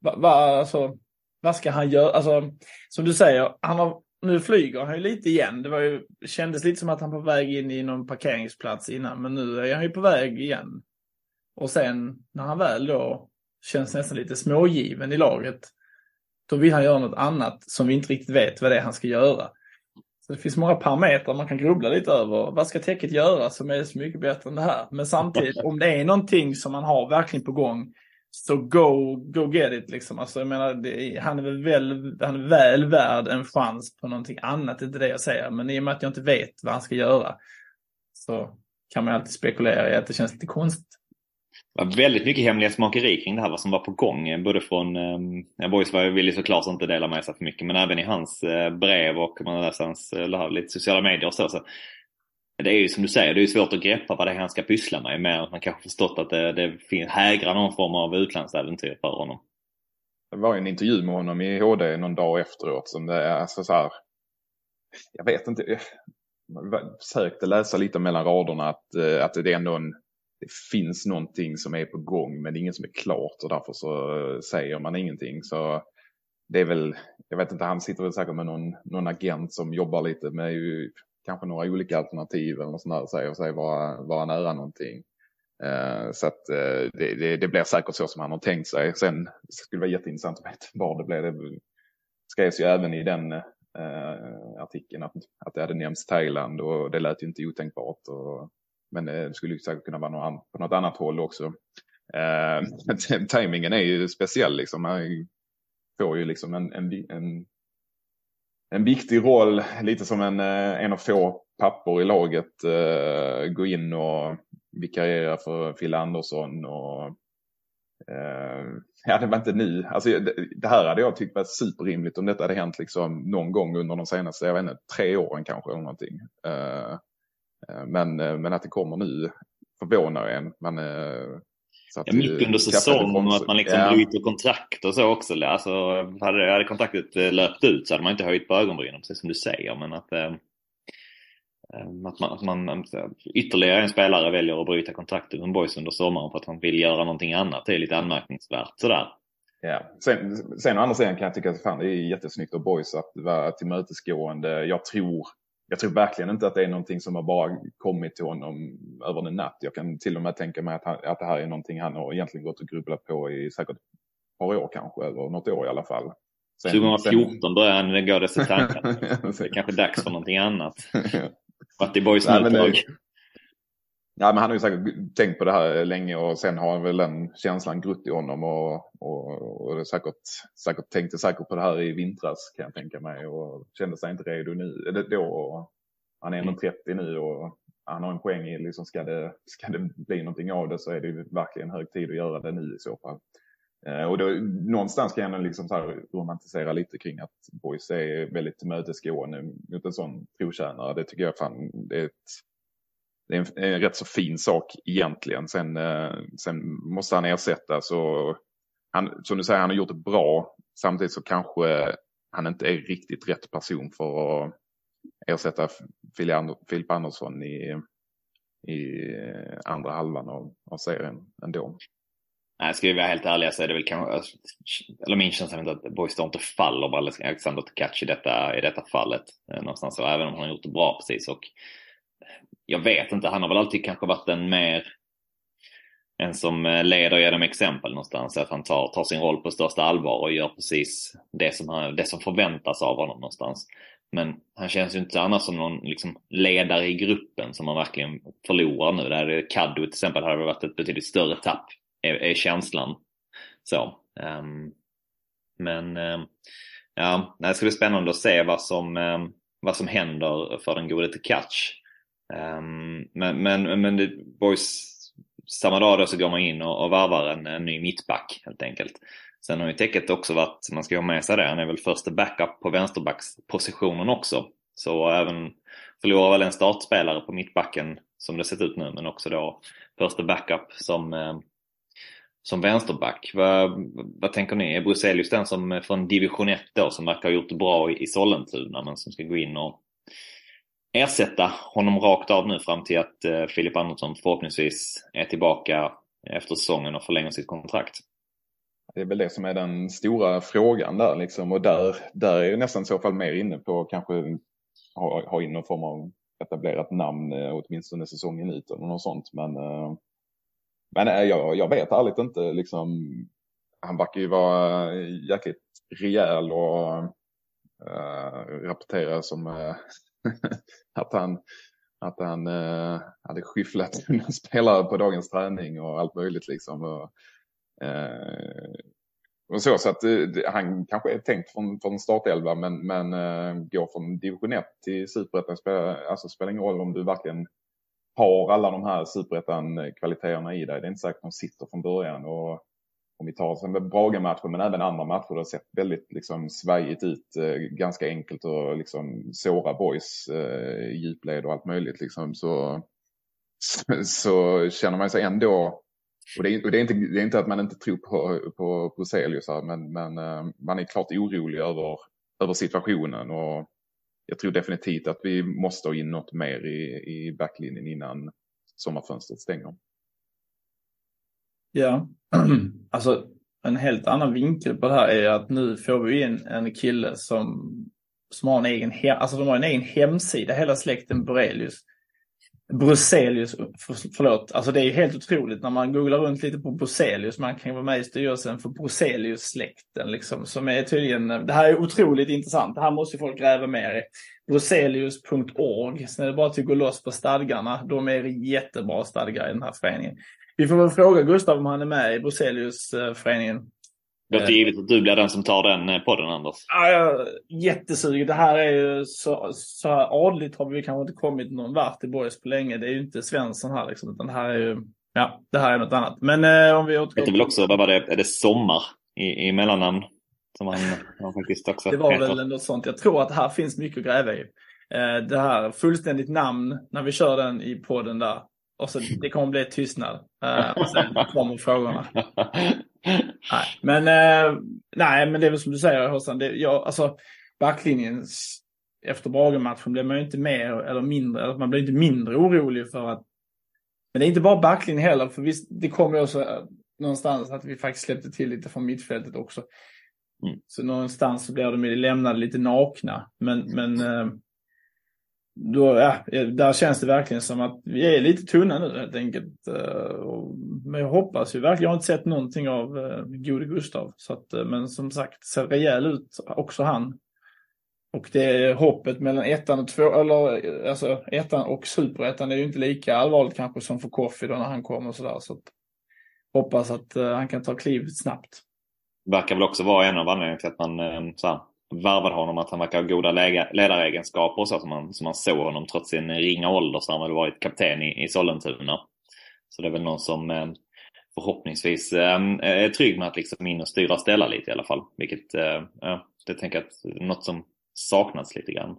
va, va, alltså, vad ska han göra? Alltså, som du säger, han har, nu flyger han ju lite igen. Det var ju, kändes lite som att han var på väg in i någon parkeringsplats innan, men nu är han ju på väg igen. Och sen när han väl då känns nästan lite smågiven i laget, då vill han göra något annat som vi inte riktigt vet vad det är han ska göra. Så det finns många parametrar man kan grubbla lite över. Vad ska täcket göra som är så mycket bättre än det här? Men samtidigt, om det är någonting som man har verkligen på gång så go, go get it liksom. Alltså jag menar, det, han är väl, han är väl värd en chans på någonting annat, det är inte det jag säger. Men i och med att jag inte vet vad han ska göra så kan man alltid spekulera i att det känns lite konstigt. Det var väldigt mycket hemlighetsmakeri kring det här, vad som var på gång. Både från, eh, Boys var, ju såklart inte dela med sig för mycket, men även i hans eh, brev och man läser hans, eh, eller lite sociala medier och så. så det är ju som du säger, det är svårt att greppa vad det är han ska pyssla med. Mer att man kanske förstått att det, det hägrar någon form av utlandsäventyr för honom. Det var en intervju med honom i HD någon dag efteråt som det är alltså så här. Jag vet inte. Jag försökte läsa lite mellan raderna att, eh, att det är ändå en, det finns någonting som är på gång men det är inget som är klart och därför så eh, säger man ingenting. Så det är väl, jag vet inte, han sitter väl säkert med någon, någon agent som jobbar lite med kanske några olika alternativ eller något sånt där, säger sig vara, vara nära någonting. Uh, så att uh, det, det, det, blir säkert så som han har tänkt sig. Sen skulle det vara jätteintressant att veta var det blev. Det skrevs ju även i den uh, artikeln att, att det hade nämnts Thailand och det lät ju inte otänkbart. Och, men det skulle ju säkert kunna vara någon, på något annat håll också. Eh, timingen är ju speciell liksom. Man får ju liksom en, en, en en viktig roll, lite som en, eh, en av få pappor i laget, eh, gå in och vikariera för Phil Andersson. Och, eh, ja, det var inte nu. Alltså, det, det, här hade jag tyckt var superrimligt om detta hade hänt liksom någon gång under de senaste, jag vet inte, tre åren kanske eller någonting. Eh, eh men, eh, men att det kommer nu förvånar en. Men, ja, mitt under säsong och att man liksom ja. bryter kontrakt och så också. Alltså, hade, hade kontraktet eh, löpt ut så hade man inte höjt på ögonbrynen, precis som du säger. Men att, eh, eh att, man, att man ytterligare en spelare väljer att bryta kontraktet med Boys under sommaren för att han vill göra någonting annat. Det är lite anmärkningsvärt sådär. Ja. Sen, sen å andra sidan kan jag tycka att fan, det är jättesnyggt av Boys att vara tillmötesgående. Jag tror jag tror verkligen inte att det är någonting som har bara kommit till honom över en natt. Jag kan till och med tänka mig att, han, att det här är någonting han har egentligen gått och grubblat på i säkert ett par år kanske, eller något år i alla fall. Sen, 2014 sen... började han gå dessa tankar. det är kanske dags för någonting annat. Fatty Boys nu Ja, men han har ju säkert tänkt på det här länge och sen har han väl den känslan grutt i honom och, och, och det säkert, säkert tänkte säkert på det här i vintras kan jag tänka mig och kände sig inte redo nu. Då, han är ändå 30 mm. nu och han har en poäng i liksom ska det, ska det bli någonting av det så är det verkligen hög tid att göra det nu i så fall. Eh, och då, någonstans kan jag liksom så här romantisera lite kring att Boys är väldigt tillmötesgående mot en sån trotjänare. Det tycker jag fan det är ett det är en, en rätt så fin sak egentligen. Sen, eh, sen måste han ersättas och han, som du säger, han har gjort det bra. Samtidigt så kanske han inte är riktigt rätt person för att ersätta Filip Andersson i, i eh, andra halvan av, av serien ändå. Nej, ska vi vara helt ärliga så är det väl kanske, alltså, eller min känsla är att Boys inte faller på Alexander Tkach i detta, i detta fallet. Eh, någonstans så, även om han har gjort det bra precis. Och jag vet inte, han har väl alltid kanske varit en mer en som eh, leder genom exempel någonstans. Att han tar, tar sin roll på största allvar och gör precis det som, han, det som förväntas av honom någonstans. Men han känns ju inte annars som någon liksom, ledare i gruppen som man verkligen förlorar nu. Där Kaddo till exempel hade varit ett betydligt större tapp, är, är känslan. Så. Um, men um, ja, det ska bli spännande att se vad som, um, vad som händer för den gode till Ehm, men men, men det, boys, samma dag då så går man in och, och varvar en, en ny mittback helt enkelt. Sen har ju täcket också varit, man ska ha med sig det, han är väl första backup på vänsterbackspositionen också. Så även förlorar väl en startspelare på mittbacken som det sett ut nu, men också då första backup som, eh, som vänsterback. Vad, vad tänker ni? Är Bruzelius den som eh, från division 1 då som verkar ha gjort det bra i, i Sollentuna men som ska gå in och ersätta honom rakt av nu fram till att eh, Filip Andersson förhoppningsvis är tillbaka efter säsongen och förlänger sitt kontrakt? Det är väl det som är den stora frågan där liksom och där, där är jag nästan i så fall mer inne på kanske ha, ha in någon form av etablerat namn eh, åtminstone säsongen ut eller något sånt. Men, eh, men eh, jag, jag vet ärligt inte liksom. Han verkar ju vara jäkligt rejäl och äh, rapportera som äh, att han, att han eh, hade skyfflat spelare på dagens träning och allt möjligt liksom. Och, Eh, och så, så att eh, han kanske är tänkt från, från startelva men, men eh, går från division 1 till superettan spelar, alltså spelar ingen roll om du verkligen har alla de här superettan-kvaliteterna i dig. Det är inte säkert att de sitter från början. Och om vi tar sen Brage-matchen men även andra matcher, det har sett väldigt liksom, svajigt ut. Eh, ganska enkelt att liksom, såra boys eh, i djupled och allt möjligt. Liksom. Så, så, så känner man sig ändå och det är, och det är, inte, det är inte att man inte tror på, på Bruzelius men, men eh, man är klart orolig över, över situationen. Och jag tror definitivt att vi måste ha in något mer i, i backlinjen innan sommarfönstret stänger. Ja, alltså en helt annan vinkel på det här är att nu får vi in en kille som, som har en egen, alltså de har en egen hemsida, hela släkten Borelius. Bruselius, för, förlåt, alltså det är helt otroligt när man googlar runt lite på Bruselius, man kan vara med i styrelsen för Bruselius-släkten liksom, som är tydligen, det här är otroligt intressant, det här måste folk gräva mer i. Bruselius.org, sen är det bara att gå loss på stadgarna, de är jättebra stadgar i den här föreningen. Vi får väl fråga Gustav om han är med i Bruselius-föreningen. Det låter givet att du blir den som tar den eh, podden, Anders. Ja, jag jättesugen. Det här är ju så, så här adligt har vi kanske inte kommit någon vart i Borgs på länge. Det är ju inte Svensson här liksom, utan det här är ju, ja, det här är något annat. Men eh, om vi återgår... Det är väl också, vad var det, är det Sommar i, i mellannamn? Som han, han faktiskt också Det var heter. väl något sånt. Jag tror att det här finns mycket att gräva i. Eh, det här fullständigt namn, när vi kör den i podden där. Och så, det kommer bli tystnad. Eh, och sen kommer frågorna. nej, men, eh, nej, men det är väl som du säger Hossan. Det, jag, alltså, backlinjen efter Brage-matchen blev man ju inte mer eller mindre, eller man blev inte mindre orolig för att men det är inte bara backlinjen heller, för visst, det kommer ju också eh, någonstans att vi faktiskt släppte till lite från mittfältet också. Mm. Så någonstans så blir de lämnade lite nakna. Men, men eh, då, ja, där känns det verkligen som att vi är lite tunna nu helt enkelt. Eh, men jag hoppas ju verkligen, jag har inte sett någonting av eh, gode Gustav. Så att, eh, men som sagt, ser rejäl ut också han. Och det är hoppet mellan ettan och två, eller alltså ettan och superettan är ju inte lika allvarligt kanske som för Koffi då när han kommer och sådär. Så att, hoppas att han kan ta klivet snabbt. Verkar väl också vara en av anledningarna till att man så här, värvade honom att han verkar ha goda ledaregenskaper och så som man, som man såg honom trots sin ringa ålder så har han väl varit kapten i, i Sollentuna. Så det är väl någon som eh, förhoppningsvis eh, är trygg med att liksom in och styra och ställa lite i alla fall. Vilket, eh, ja, det tänker jag att något som saknas lite grann.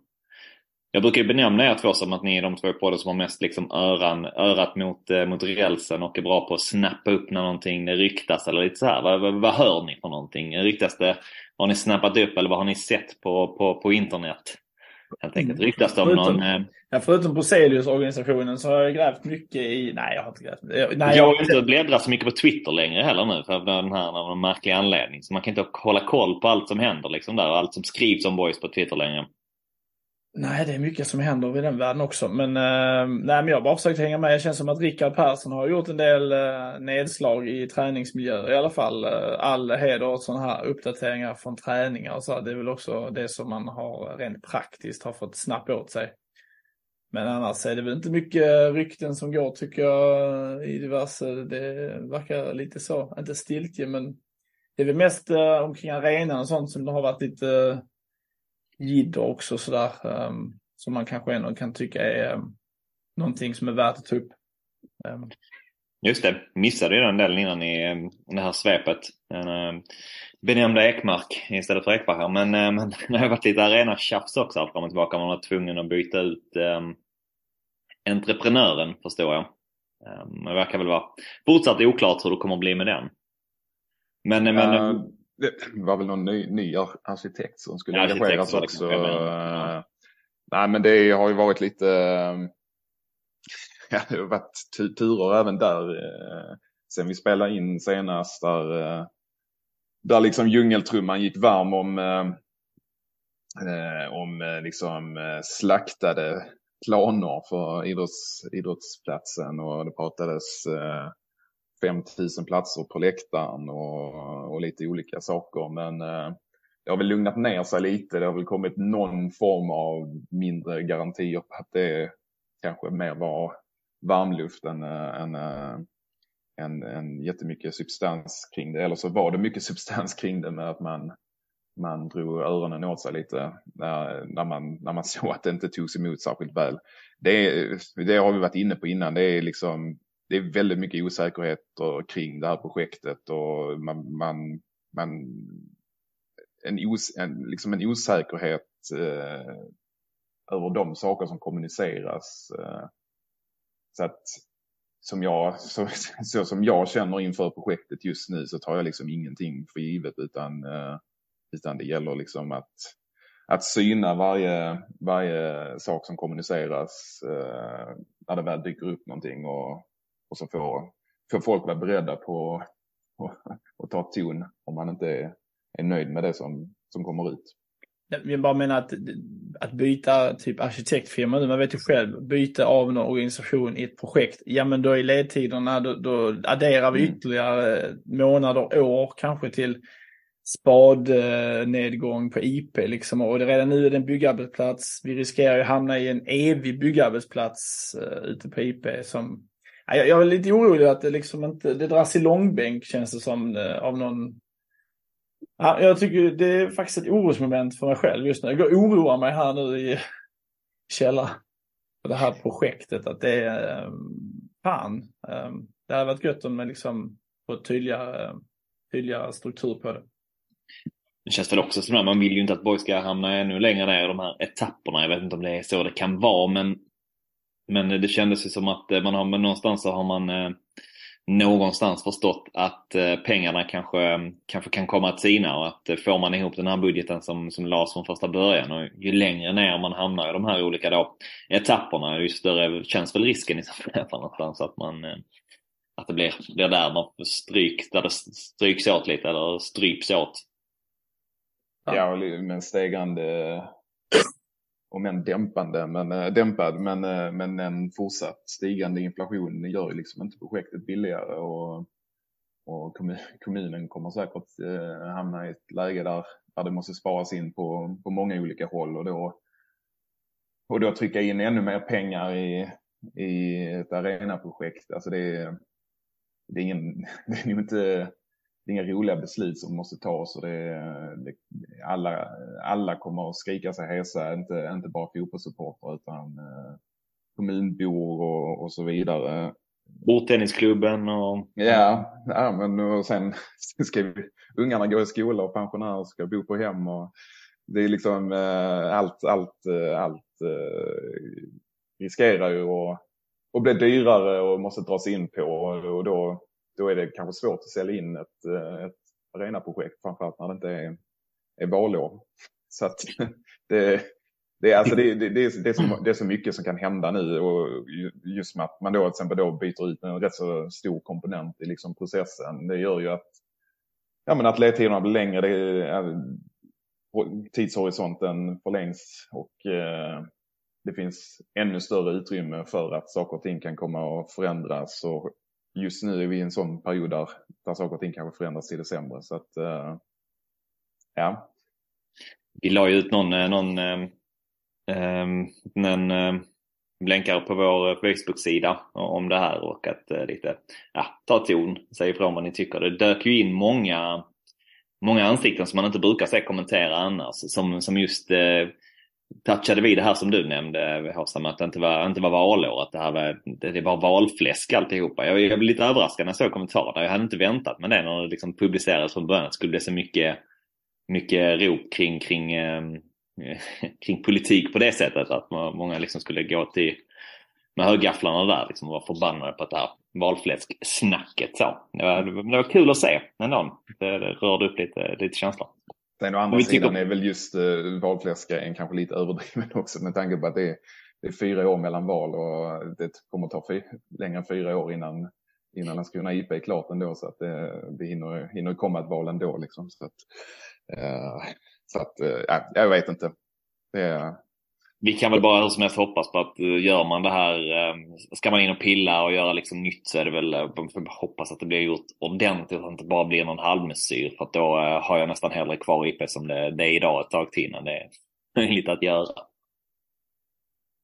Jag brukar ju benämna er två som att ni är de två poddar som har mest liksom öran, örat mot, mot rälsen och är bra på att snappa upp när någonting ryktas eller lite så här. Vad, vad, vad hör ni på någonting? Ryktas det har ni snappat upp eller vad har ni sett på, på, på internet? Helt enkelt mm. ryktas det om förutom, någon... Eh... Ja, förutom Bruzelius-organisationen så har jag grävt mycket i... Nej, jag har inte grävt. Nej, jag har inte bläddrat så mycket på Twitter längre heller nu för den här av någon märklig anledning. Så man kan inte hålla koll på allt som händer liksom där och allt som skrivs om boys på Twitter längre. Nej, det är mycket som händer i den världen också. Men, eh, nej, men jag har bara försökt hänga med. Det känns som att Rickard Persson har gjort en del eh, nedslag i träningsmiljöer i alla fall. Eh, all heder åt sådana här uppdateringar från träningar och så. Det är väl också det som man har rent praktiskt har fått snappa åt sig. Men annars är det väl inte mycket rykten som går tycker jag i diverse. Det verkar lite så, inte stiltje men det är väl mest eh, omkring arenan och sånt som det har varit lite eh, jidder också sådär. Um, som man kanske ändå kan tycka är um, någonting som är värt att ta upp. Um. Just det, missade ju den delen innan i um, det här svepet. Den benämnda Ekmark istället för Ekberg här. Men, men det har varit lite arena-tjafs också här fram och tillbaka. Man var tvungen att byta ut um, entreprenören förstår jag. Um, det verkar väl vara fortsatt oklart hur det kommer att bli med den. Men, uh, men det var väl någon ny, ny arkitekt som skulle ja, engageras också. Ja. Eh, nej, men det har ju varit lite, eh, ja, det har varit turer även där. Eh, sen vi spelade in senast där, där liksom djungeltrumman gick varm om, om liksom slaktade planer för idrotts, idrottsplatsen och det pratades 5000 platser på läktaren och, och lite olika saker. Men eh, det har väl lugnat ner sig lite. Det har väl kommit någon form av mindre garantier på att det kanske mer var varmluft än, eh, än, eh, än, än jättemycket substans kring det. Eller så var det mycket substans kring det med att man, man drog öronen åt sig lite när, när, man, när man såg att det inte togs emot särskilt väl. Det, det har vi varit inne på innan. Det är liksom det är väldigt mycket osäkerheter kring det här projektet och man, man, man en, os, en, liksom en osäkerhet eh, över de saker som kommuniceras. Eh, så att som jag, så, så, som jag känner inför projektet just nu så tar jag liksom ingenting för givet utan, eh, utan det gäller liksom att, att syna varje, varje sak som kommuniceras eh, när det väl dyker upp någonting och och så får, får folk vara beredda på att ta ton om man inte är, är nöjd med det som, som kommer ut. Jag bara menar att, att byta typ arkitektfirma, man vet ju själv, byta av någon organisation i ett projekt, ja men då är ledtiderna, då, då adderar vi mm. ytterligare månader, år kanske till spadnedgång på IP liksom. Och det, redan nu är det en byggarbetsplats. Vi riskerar ju hamna i en evig byggarbetsplats uh, ute på IP som jag, jag är lite orolig att det liksom inte, det dras i långbänk känns det som eh, av någon Ja, jag tycker det är faktiskt ett orosmoment för mig själv just nu. Jag oroar mig här nu i källaren. på det här projektet. Att det är, ehm, fan. Ehm, det hade varit gött om man liksom får tydligare, ehm, tydligare struktur på det. Det känns väl också som att man vill ju inte att Borg ska hamna ännu längre ner i de här etapperna. Jag vet inte om det är så det kan vara, men men det kändes ju som att eh, man har, men någonstans så har man eh, någonstans förstått att eh, pengarna kanske, kanske kan komma att sina och att får man ihop den här budgeten som, som lades från första början och ju längre ner man hamnar i de här olika då, etapperna ju större känns väl risken i så fall någonstans att man att det blir, blir där man stryk, där det stryks åt lite eller stryps åt. Ja, ja men stegrande om än dämpande, men, äh, dämpad, men, äh, men en fortsatt stigande inflation gör ju liksom inte projektet billigare och, och kommun, kommunen kommer säkert äh, hamna i ett läge där, där det måste sparas in på, på många olika håll och då, och då trycka in ännu mer pengar i, i ett arenaprojekt. Alltså det är, det är, ingen, det är inte det är inga roliga beslut som måste tas och det, det, alla, alla kommer att skrika sig hesa, inte, inte bara fotbollssupportrar utan eh, kommunbor och, och så vidare. Bordtennisklubben och... Ja, ja men och sen ska vi, ungarna gå i skola och pensionärer ska bo på hem och det är liksom eh, allt, allt, eh, allt eh, riskerar ju att, bli dyrare och måste dras in på och då då är det kanske svårt att sälja in ett, eh, ett arenaprojekt, framförallt när det inte är, är valår. Så att det, det, är, alltså det, det, det, är, det, är så, det är så mycket som kan hända nu och just med att man då till exempel då byter ut en rätt så stor komponent i liksom processen. Det gör ju att, ja, men att ledtiderna blir längre. Det, eh, tidshorisonten förlängs och eh, det finns ännu större utrymme för att saker och ting kan komma att förändras. Och just nu är vi i en sån period där, där saker och ting kanske förändras till det sämre. Så att, eh, ja. Vi la ju ut någon, eh, någon, eh, eh, eh, länkar på vår Facebook-sida om det här och att eh, lite ja, ta ton, säg ifrån vad ni tycker. Det dök ju in många, många ansikten som man inte brukar se kommentera annars. Som, som just eh, touchade vid det här som du nämnde Håsam, att det inte var, inte var valår, att det här var, det, det var valfläsk alltihopa. Jag, jag blev lite överraskad när jag såg kommentarerna. Jag hade inte väntat mig det när det liksom publicerades från början. att Det skulle bli så mycket, mycket rop kring, kring, eh, kring politik på det sättet. Att många liksom skulle gå till med högafflarna där liksom, och vara förbannade på det här valfläsksnacket. Så. Det, var, det var kul att se ändå. Det, det rörde upp lite, lite känslor. Sen å andra sidan tycker... är väl just uh, valfläskgrejen kanske lite överdriven också med tanke på att det är, det är fyra år mellan val och det kommer ta fyra, längre än fyra år innan, innan Landskrona IP är klart ändå så att det, det hinner, hinner komma ett val ändå. Liksom. Så att, uh, så att uh, jag vet inte. Det, vi kan väl bara hur som helst hoppas på att uh, gör man det här, uh, ska man in och pilla och göra liksom nytt så är det väl, uh, hoppas att det blir gjort ordentligt och att det inte bara blir någon halvmesyr. För att då uh, har jag nästan hellre kvar IP som det, det är idag ett tag till innan det är möjligt att göra.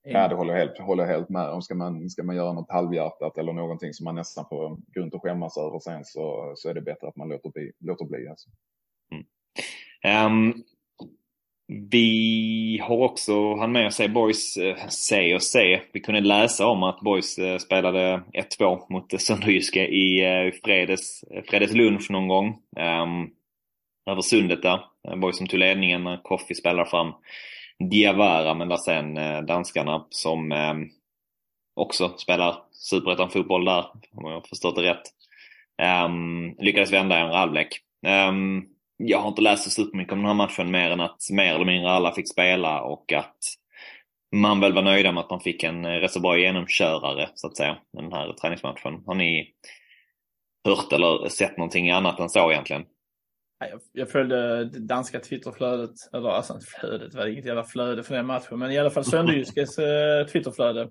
Ja, det håller jag helt, håller helt med om. Ska man, ska man göra något halvhjärtat eller någonting som man nästan får grund att skämmas över sen så, så är det bättre att man låter bli. Låter bli alltså. Mm. Um, vi har också han med sig Boys eh, se C och C. Vi kunde läsa om att Boys eh, spelade 1-2 mot Sönderjyske i eh, fredags, fredags lunch någon gång. Um, över sundet där. Boys som tog ledningen när Koffi spelar fram Diawara men där sen danskarna som um, också spelar superettan-fotboll där, om jag har förstått det rätt. Um, lyckades vända en halvlek. Um, jag har inte läst så supermycket om den här matchen mer än att mer eller mindre alla fick spela och att man väl var nöjda med att man fick en eh, rätt så bra genomkörare så att säga, den här träningsmatchen. Har ni hört eller sett någonting annat än så egentligen? Jag, jag följde det danska Twitterflödet, eller alltså inte flödet, det var inget jävla flöde för den matchen, men i alla fall Sönderjyskes eh, Twitterflöde.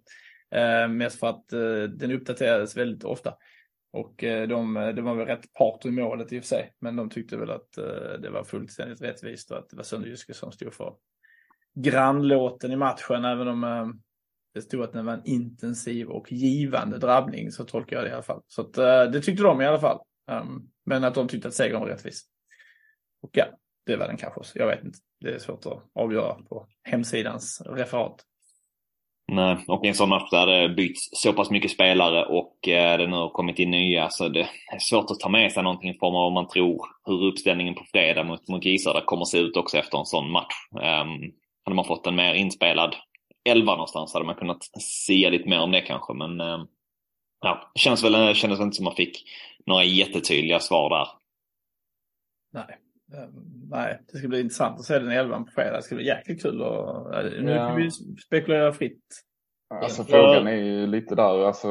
Eh, mest för att eh, den uppdaterades väldigt ofta. Och eh, de, eh, det var väl rätt part i målet i och för sig. Men de tyckte väl att eh, det var fullständigt rättvist och att det var Sönderjyske som stod för grannlåten i matchen. Även om det stod att den var en intensiv och givande drabbning så tolkar jag det i alla fall. Så att, det tyckte de i alla fall. Ehm, men att de tyckte att segern var rättvis. Och ja, det var den kanske också. Jag vet inte. Det är svårt att avgöra på hemsidans referat. Nej, och i en sån match där det byts så pass mycket spelare och eh, det nu har kommit in nya så det är svårt att ta med sig någonting i form av om man tror hur uppställningen på fredag mot, mot Gisarda kommer se ut också efter en sån match. Um, hade man fått en mer inspelad elva någonstans hade man kunnat sia lite mer om det kanske men um, ja, det känns väl kändes inte som man fick några jättetydliga svar där. Nej, nej, det ska bli intressant att se den elvan på fredag. Det ska bli jäkligt kul och nu ja. kan vi spekulera fritt. Alltså frågan är ju lite där, alltså,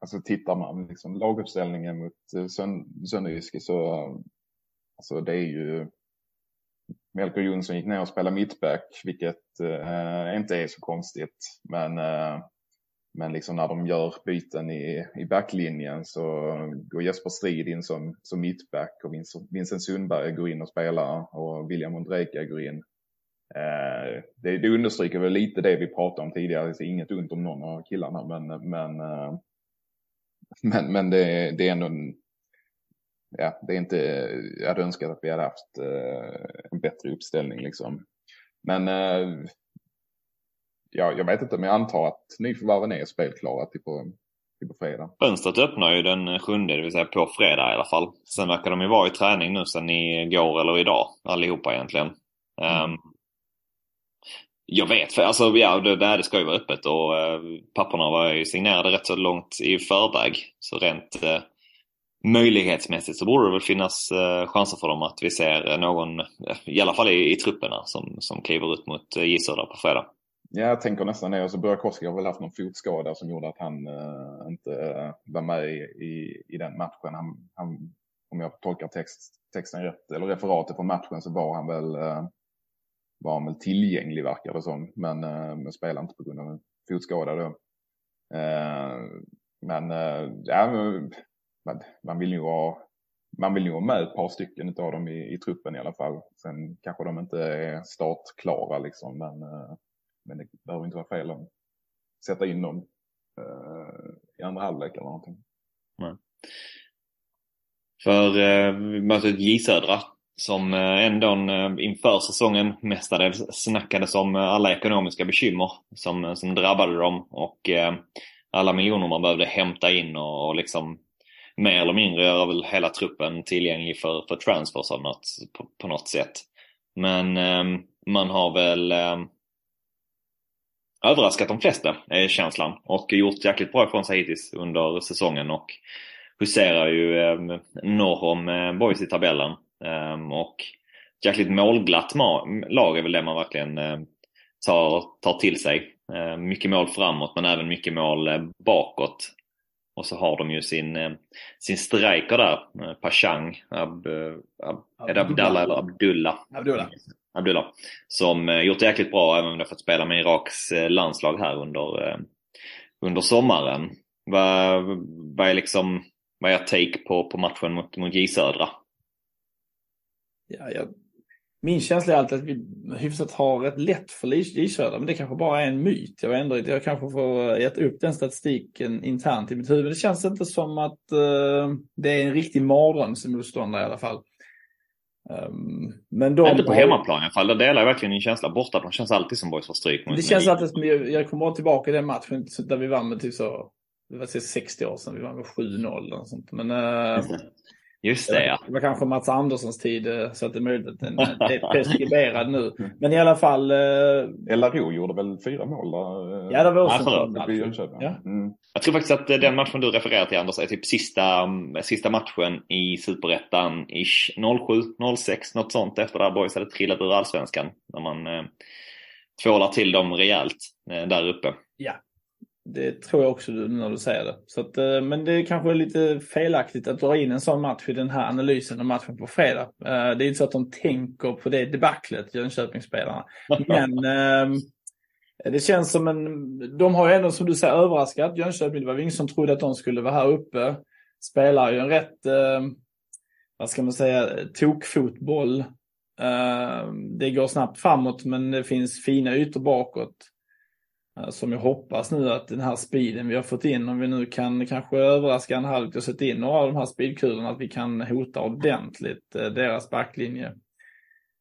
alltså tittar man liksom laguppställningen mot eh, Sönderjyske så alltså det är ju Melker Jonsson gick ner och spelade mittback, vilket eh, inte är så konstigt. Men eh, men liksom när de gör byten i, i backlinjen så går Jesper Strid in som, som mittback och Vincent Sundberg går in och spelar och William Ondrejka går in. Eh, det, det understryker väl lite det vi pratade om tidigare, det är inget ont om någon av killarna men, men, eh, men, men det, det är ändå en, ja, det är inte, jag hade önskat att vi hade haft eh, en bättre uppställning liksom. Men eh, ja, jag vet inte, men jag antar att nyförvärven är spelklara till på, till på fredag. Fönstret öppnar ju den sjunde, det vill säga på fredag i alla fall. Sen verkar de ju vara i träning nu sen igår eller idag, allihopa egentligen. Mm. Um, jag vet, för alltså, ja, det, det ska ju vara öppet och uh, papperna var ju signerade rätt så långt i förväg. Så rent uh, möjlighetsmässigt så borde det väl finnas uh, chanser för dem att vi ser någon, i alla fall i, i trupperna, som, som kliver ut mot uh, Gisöda på fredag. Ja, jag tänker nästan det. Och så Burakovsky har väl haft någon fotskada som gjorde att han eh, inte eh, var med i, i, i den matchen. Han, han, om jag tolkar text, texten rätt, eller referatet från matchen, så var han väl eh, var han väl tillgänglig verkar det som. Men, eh, men spelade inte på grund av en fotskada då. Eh, men eh, ja, man, man vill ju ha man vill ju ha med ett par stycken av dem i, i truppen i alla fall. Sen kanske de inte är startklara liksom, men, eh, men det behöver inte vara fel att sätta in dem uh, i andra halvlek eller någonting. Nej. För eh, möter J Södra som eh, ändå eh, inför säsongen mestadels snackades om alla ekonomiska bekymmer som, som drabbade dem och alla miljoner man behövde hämta in och, och liksom mer eller mindre göra väl hela truppen tillgänglig för, för transfers av något, på, på något sätt. Men eh, man har väl eh, överraskat de flesta, är känslan. Och gjort jäkligt bra ifrån sig hittills under säsongen och huserar ju eh, norr om eh, boys i tabellen. Eh, och jäkligt målglatt lag är väl det man verkligen eh, tar, tar till sig. Eh, mycket mål framåt men även mycket mål eh, bakåt. Och så har de ju sin, eh, sin striker där, eh, Pashang, Ab, eh, Ab, är det Abdallah eller Abdullah? Abdullah. Abdullah. Som gjort det jäkligt bra även om de fått spela med Iraks landslag här under, under sommaren. Vad, vad är liksom, vad är take på, på matchen mot, mot J Södra? Ja, jag min känsla är alltid att vi hyfsat har rätt lätt för J men det kanske bara är en myt. Jag, ändå, jag kanske får äta upp den statistiken internt i mitt huvud. Det känns inte som att uh, det är en riktig mardrömsmotståndare i alla fall. Um, men de inte på har... hemmaplan i alla fall. Det delar jag verkligen din känsla. Bortaplan känns alltid som boys får stryk. Det känns alltid som, jag, jag kommer tillbaka i den matchen där vi vann med typ så, det var 60 år sedan, vi vann med 7-0 och sånt. Men uh, Just det, ja. Det var kanske Mats Anderssons tid eh, så att det är möjligt att den är preskriberad nu. Men i alla fall. Eh... LRO gjorde väl fyra mål där? Eh, ja, det var också ja, ja. Mm. Jag tror faktiskt att den matchen du refererar till Anders är typ sista, mm, sista matchen i Superettan ish 07, 06 något sånt efter det här Boys hade trillat ur Allsvenskan. När man eh, tvålar till dem rejält eh, där uppe. Ja, det tror jag också när du säger det. Så att, eh, men det är kanske lite felaktigt att dra in en sån match i den här analysen av matchen på fredag. Eh, det är inte så att de tänker på det debaclet, Jönköpingsspelarna. Men ehm, det känns som en... De har ju ändå, som du säger, överraskat Jönköping. Det var ingen som trodde att de skulle vara här uppe. Spelar ju en rätt, ehm, vad ska man säga, tokfotboll. Ehm, det går snabbt framåt men det finns fina ytor bakåt. Eh, som jag hoppas nu att den här speeden vi har fått in, om vi nu kan kanske överraska en halvt och sätta in några av de här speedkulorna, att vi kan hota ordentligt eh, deras backlinje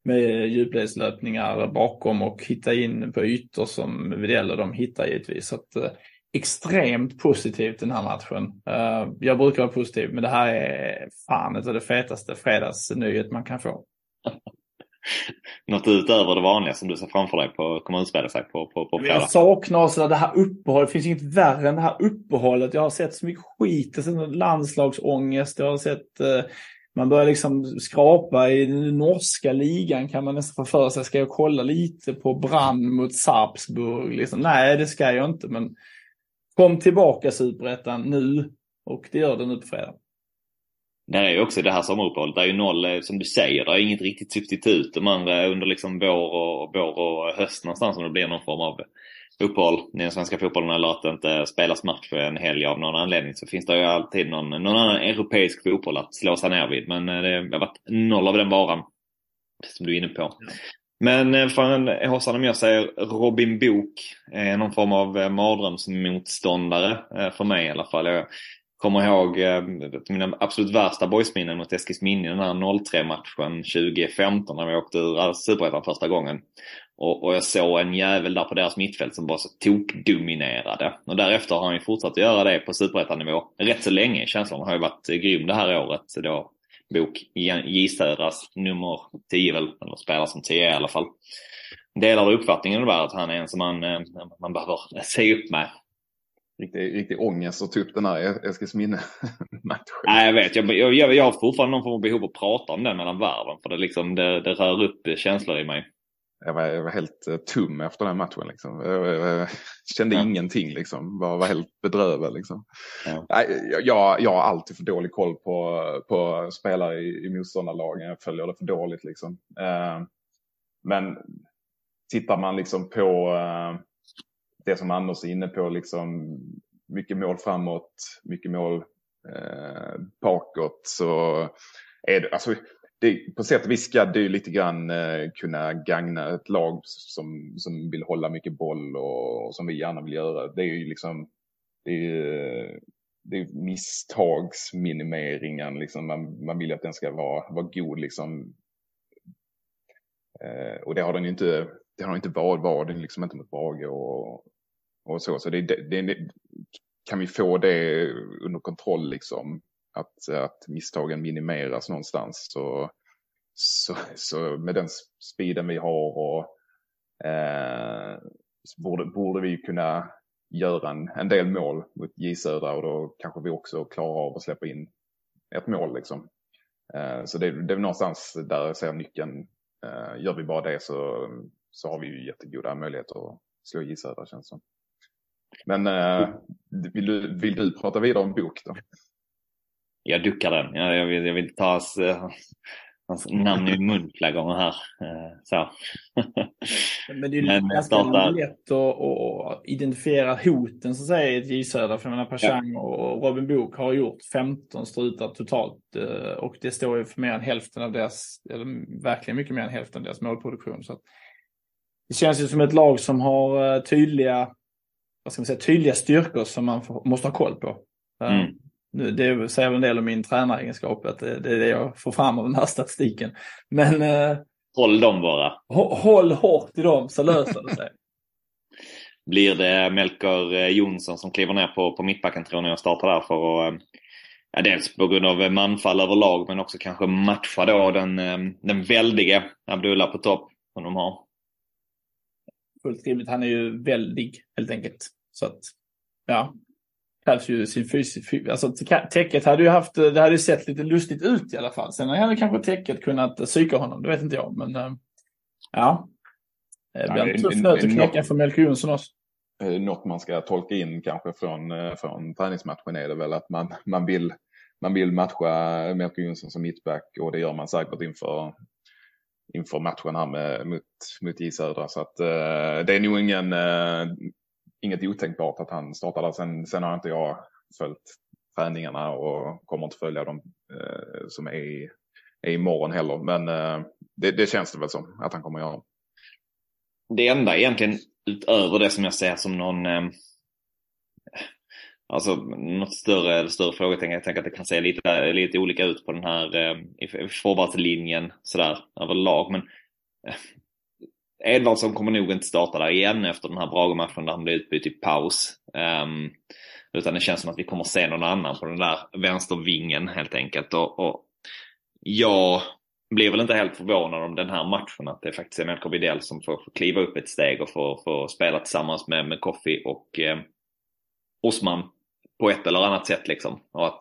med djupledslöpningar bakom och hitta in på ytor som Widell och de hittar givetvis. Så att, eh, extremt positivt den här matchen. Eh, jag brukar vara positiv, men det här är fan ett av det fetaste fredagsnyhet man kan få. något utöver det vanliga som du ser framför dig på, kommer utspela sig på, på, på Jag saknar också det här uppehållet. Det finns inget värre än det här uppehållet. Jag har sett så mycket skit. Jag har sett landslagsångest. Jag har sett eh, man börjar liksom skrapa i den norska ligan kan man nästan få för sig. Ska jag kolla lite på Brann mot Sarpsburg? Liksom. Nej, det ska jag inte. Men kom tillbaka Superettan nu. Och det gör det nu på fredag. Det är ju också det här sommaruppehållet. Det är ju noll, eh, som du säger, det är inget riktigt substitut. De andra under liksom vår och, vår och höst någonstans om det blir någon form av uppehåll i den svenska fotbollen eller att det inte spelas match för en helg av någon anledning så finns det ju alltid någon, någon annan europeisk fotboll att slå sig ner vid. Men eh, det har varit noll av den varan. Som du är inne på. Ja. Men eh, för Hossam jag säger Robin Bok är någon form av mardrömsmotståndare för mig i alla fall. Jag kommer ihåg eh, mina absolut värsta boysminnen mot Eskilsminne, den här 0-3 matchen 2015 när vi åkte ur Superettan första gången. Och, och, jag såg en jävel där på deras mittfält som bara så tokdominerade. Och därefter har han ju fortsatt att göra det på Superettan-nivå rätt så länge. Känslan har ju varit grym det här året. Så då bok J Södras nummer 10 väl, eller spelar som 10 i alla fall. Delar du uppfattningen där att han är en som man, eh, man behöver se upp med riktig, riktig ångest att ta upp den här Eskilsminne-matchen. Nej, jag vet. Jag, jag, jag har fortfarande någon form av behov att prata om den mellan varven. För det, liksom, det, det rör upp känslor i mig. Jag var, jag var helt uh, tum efter den matchen. Liksom. Jag, kände ja. ingenting. Liksom. Var, var helt bedrövad. Liksom. Ja. Jag, jag, har alltid för dålig koll på, på spelare i, i motståndarlagen. Jag följer det för dåligt. Liksom. Uh, men tittar man liksom på uh, det som Anders är inne på, liksom mycket mål framåt, mycket mål eh, bakåt så är det, alltså det, på sätt och vis ska det ju lite grann eh, kunna gagna ett lag som, som vill hålla mycket boll och, och som vi gärna vill göra. Det är ju liksom, det är, det är misstagsminimeringen, liksom. man, man vill att den ska vara, vara god. Liksom. Eh, och det har den ju inte, det har inte varit, vad, det är liksom inte mot Brage och, och så. Så det, det, det, kan vi få det under kontroll, liksom, att, att misstagen minimeras någonstans så, så, så med den speeden vi har och eh, borde, borde vi kunna göra en, en del mål mot J Södra och då kanske vi också klarar av att släppa in ett mål. Liksom. Eh, så det, det är någonstans där jag ser nyckeln. Eh, gör vi bara det så, så har vi ju jättegoda möjligheter att slå J Södra känns som. Men eh, vill, du, vill du prata vidare om bok då? Jag duckar den. Jag, jag, vill, jag vill inte ta hans namn i mun flera gånger här. Eh, så. Men det är Men ganska startar... lätt att, att, identifiera hoten så att säga i Södra. För jag menar Pashang ja. och Robin Book har gjort 15 strutar totalt. Eh, och det står ju för mer än hälften av deras, eller verkligen mycket mer än hälften av deras målproduktion. Så det känns ju som ett lag som har eh, tydliga, vad ska man säga, tydliga styrkor som man måste ha koll på. Mm. Nu, det säger väl en del om min tränaregenskap, att det, det, är det jag får fram av den här statistiken. Men eh, Håll dem bara. Håll hårt i dem så löser det sig. Blir det Melker eh, Jonsson som kliver ner på, på mittbacken tror ni och startar där för att eh, ja, dels på grund av manfall överlag men också kanske matcha då den, eh, den väldige Abdullah på topp som de har. Fullt rimligt. Han är ju väldig helt enkelt. Så att, ja, krävs ju sin fysik. Alltså täcket hade ju haft, det hade ju sett lite lustigt ut i alla fall. Sen hade kanske täcket kunnat psyka honom, det vet inte jag. Men äh, ja, det blir en tuff nöt att knäcka för Melker Jonsson också. Eh, något man ska tolka in kanske från, eh, från träningsmatchen är det väl att man, man, vill, man vill matcha Melker Jonsson som mittback och det gör man säkert inför, inför matchen här med, mot, mot J Södra. Så att, eh, det är nog ingen, eh, inget otänkbart att han startar där. Sen, sen har inte jag följt träningarna och kommer inte följa dem eh, som är, i, är imorgon heller. Men eh, det, det, känns det väl som att han kommer göra. Det enda egentligen utöver det som jag ser som någon eh, Alltså något större eller större frågetecken. Jag tänker att det kan se lite, lite olika ut på den här eh, forwardslinjen sådär överlag. Men eh, Edvardsson kommer nog inte starta där igen efter den här Brage-matchen där han blev utbytt i paus. Um, utan det känns som att vi kommer se någon annan på den där vänstervingen helt enkelt. Och, och jag blir väl inte helt förvånad om den här matchen att det faktiskt är Melker Widell som får, får kliva upp ett steg och får, får spela tillsammans med, med Koffi och eh, Osman på ett eller annat sätt liksom. Och att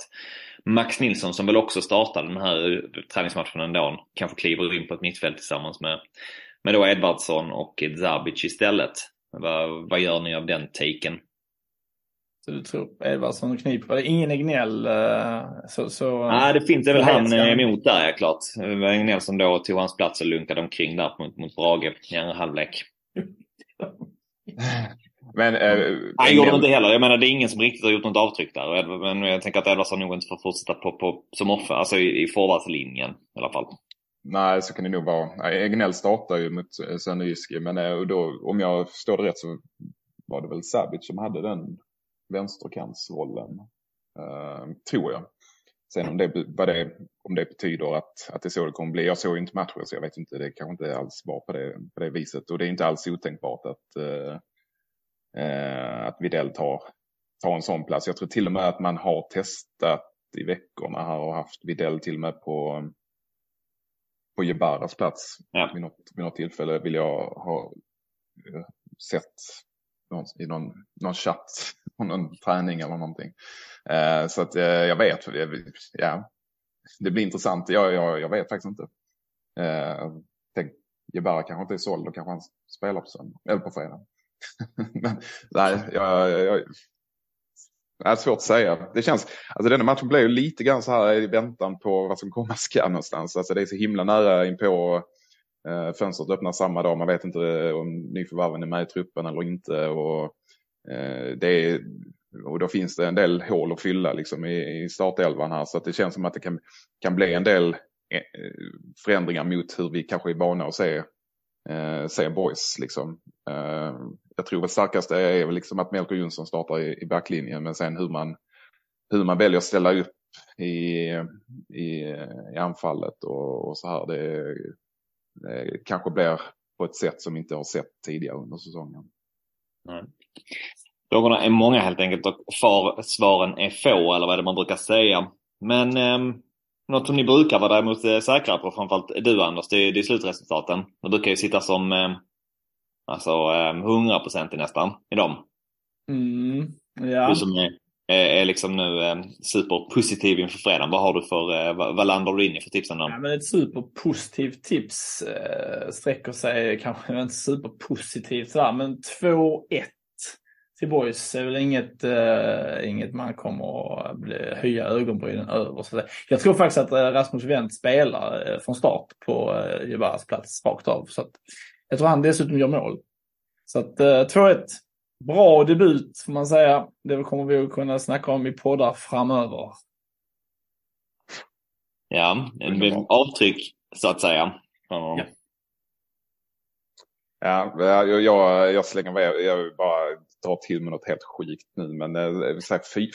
Max Nilsson som väl också startade den här träningsmatchen ändå kanske kliver in på ett mittfält tillsammans med med då Edvardsson och Zabic istället. Vad, vad gör ni av den taken? Så du tror Edvardsson kniper? Ingen Egnell? Eh, så, så, Nej, det finns väl han emot där ja, klart. Det Egnell som då tog hans plats och lunkade omkring där mot, mot Brage i andra halvlek. Men, äh, han gjorde det inte heller. Jag menar det är ingen som riktigt har gjort något avtryck där. Men jag tänker att Edvardsson nog inte får fortsätta på, på, som offer, alltså i, i forwardslinjen i alla fall. Nej, så kan det nog vara. Egnell startar ju mot eh, Sönderjyske, men eh, då, om jag förstår det rätt så var det väl Sabic som hade den vänsterkantsrollen. Uh, tror jag. Sen om det, det, om det betyder att, att det är så det kommer bli. Jag såg ju inte matchen så jag vet inte. Det kanske inte alls var på det, på det viset. Och det är inte alls otänkbart att, uh, att Widell tar, tar en sån plats. Jag tror till och med att man har testat i veckorna här och haft Widell till och med på på Jebaras plats ja. vid, något, vid något tillfälle vill jag ha eh, sett någon, i någon, någon chatt på någon träning eller någonting. Eh, så att eh, jag vet, ja, det blir intressant. Jag, jag, jag vet faktiskt inte. Eh, tänk, Jebara kanske inte är såld, då kanske han spelar på söndag, eller på fredag. Men nej, jag, jag, det är svårt att säga. Det känns, alltså denna matchen blev ju lite grann så här i väntan på vad som komma skall någonstans. Alltså det är så himla nära inpå Eh, fönstret öppnar samma dag, man vet inte eh, om nyförvärven är med i truppen eller inte. Och, eh, det är, och då finns det en del hål att fylla liksom, i, i startelvan här. Så att det känns som att det kan, kan bli en del eh, eh, förändringar mot hur vi kanske är vana att se, eh, se boys. Liksom. Eh, jag tror väl starkaste är väl liksom att Melker Jonsson startar i, i backlinjen, men sen hur man, hur man väljer att ställa upp i, i, i anfallet och, och så här. Det, det kanske blir på ett sätt som vi inte har sett tidigare under säsongen. Mm. Frågorna är många helt enkelt och far, svaren är få eller vad är det man brukar säga. Men eh, något som ni brukar vara däremot eh, säkra på, framförallt du Anders, det är, det är slutresultaten. Det brukar ju sitta som eh, alltså eh, 100% nästan i dem. Mm, ja. Du som är, är, är liksom nu eh, superpositiv inför fredagen. Vad har du för, eh, vad, vad landar du in i för tipsen då? Ja, men ett superpositivt tips eh, sträcker sig kanske inte superpositivt sådär, men 2-1 till Boys är väl inget, eh, inget man kommer att bli, höja ögonbrynen över. Så jag tror faktiskt att eh, Rasmus Wendt spelar eh, från start på eh, Jebaras plats rakt av. Så att, jag tror han dessutom gör mål. Så att eh, 2-1. Bra debut får man säga. Det kommer vi att kunna snacka om i poddar framöver. Ja, en avtryck så att säga. Ja. Ja, jag, jag, jag slänger med, jag bara drar till med något helt sjukt nu, men eh,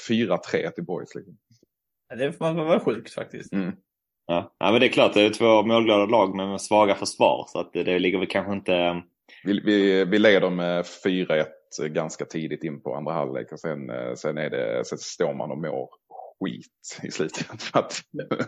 4-3 till Boys. Liksom. Ja, det får man vara sjukt faktiskt. Mm. Ja. ja, men det är klart, det är två målglada lag med svaga försvar, så att det, det ligger väl kanske inte... Vi, vi, vi leder med 4-1 ganska tidigt in på andra halvlek och sen, eh, sen, är det, sen står man och mår skit i slutet. För att,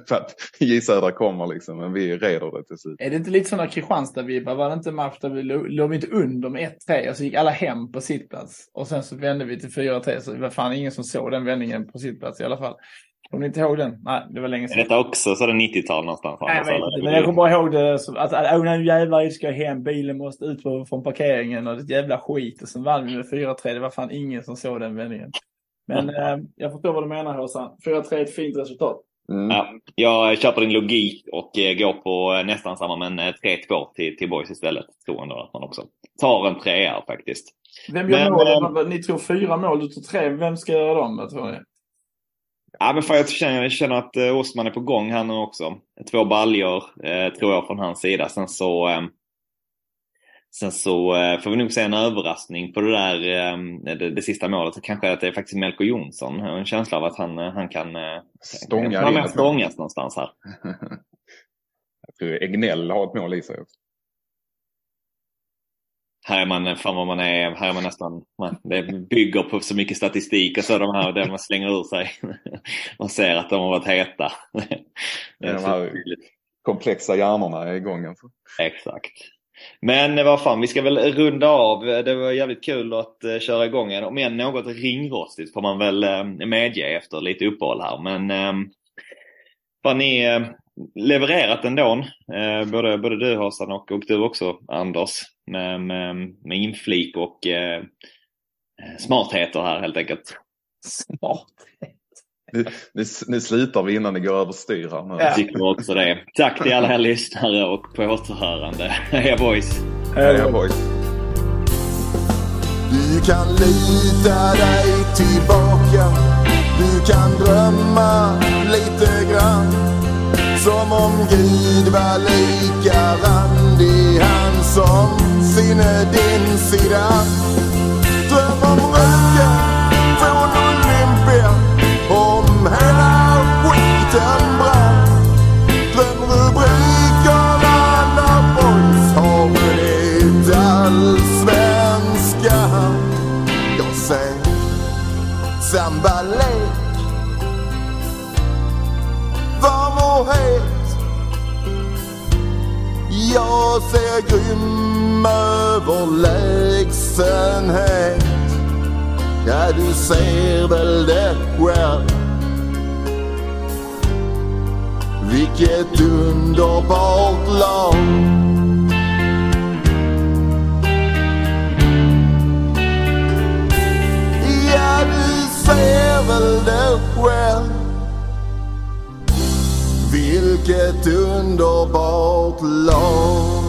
för att J Södra kommer liksom, men vi reder det till slut. Är det inte lite sådana Kristianstad-vibbar? Var det inte en match där vi låg, inte under med 1-3 och så gick alla hem på sittplats? Och sen så vände vi till 4-3 så det var fan ingen som såg den vändningen på sittplats i alla fall. Kommer ni inte ihåg den? Nej, det var länge sedan. Är detta också så det 90-tal någonstans? Nej, jag vet inte, men jag kommer bara ihåg det så att, att oh, nu jävlar ska jag hem, bilen måste ut från parkeringen och det jävla skit. Och sen vann vi med 4-3, det var fan ingen som såg den vändningen. Men eh, jag förstår vad du menar Håsan. 4-3 är ett fint resultat. Mm. Ja, jag köper din logik och eh, går på eh, nästan samma, men eh, 3-2 till, till Boys istället. Tror ändå att man också tar en trea faktiskt. Vem gör Men, mål? Ni tror fyra mål, du tror tre. Vem ska göra dem? Jag tror ni? Ja, men fan, jag, känner, jag känner att eh, Osman är på gång här nu också. Två baljor eh, tror jag från hans sida. Sen så, eh, sen så eh, får vi nog se en överraskning på det där eh, det, det sista målet. Kanske att det är faktiskt Melko Jonsson. Jag har en känsla av att han, eh, han kan Stångar han kan stångas någonstans här. Jag tror Egnell har ett mål i sig. också. Här är man, fan vad man är, här är man nästan, man, det bygger på så mycket statistik och så de här, det man slänger ur sig. Man ser att de har varit heta. De här komplexa hjärnorna är igång. Alltså. Exakt. Men vad fan, vi ska väl runda av. Det var jävligt kul att uh, köra igång en, Om än något ringrostigt får man väl uh, medge efter lite uppehåll här. Men ehm, vad ni uh, levererat ändå. Uh, både, både du Hassan och, och du också Anders. Med, med, med inflik och uh, smartheter här helt enkelt. Smart. Nu, nu, nu slutar vi innan det går överstyr här. Nu. Ja. Jag tycker också det. Tack till alla er lyssnare och på återhörande. Heja boys! Heja boys. Du kan lita dig tillbaka Du kan drömma lite grann Som om Gud var lika randig Han som sinne din sida Dröm om röken skiten brann Dröm rubrikerna när boys har vunnit allsvenskan Jag säger sambalek Varm och het? Jag ser grym överlägsenhet Ja, du ser väl det själv? Vilket underbart lag Ja, du ser väl det själv. Vilket underbart lag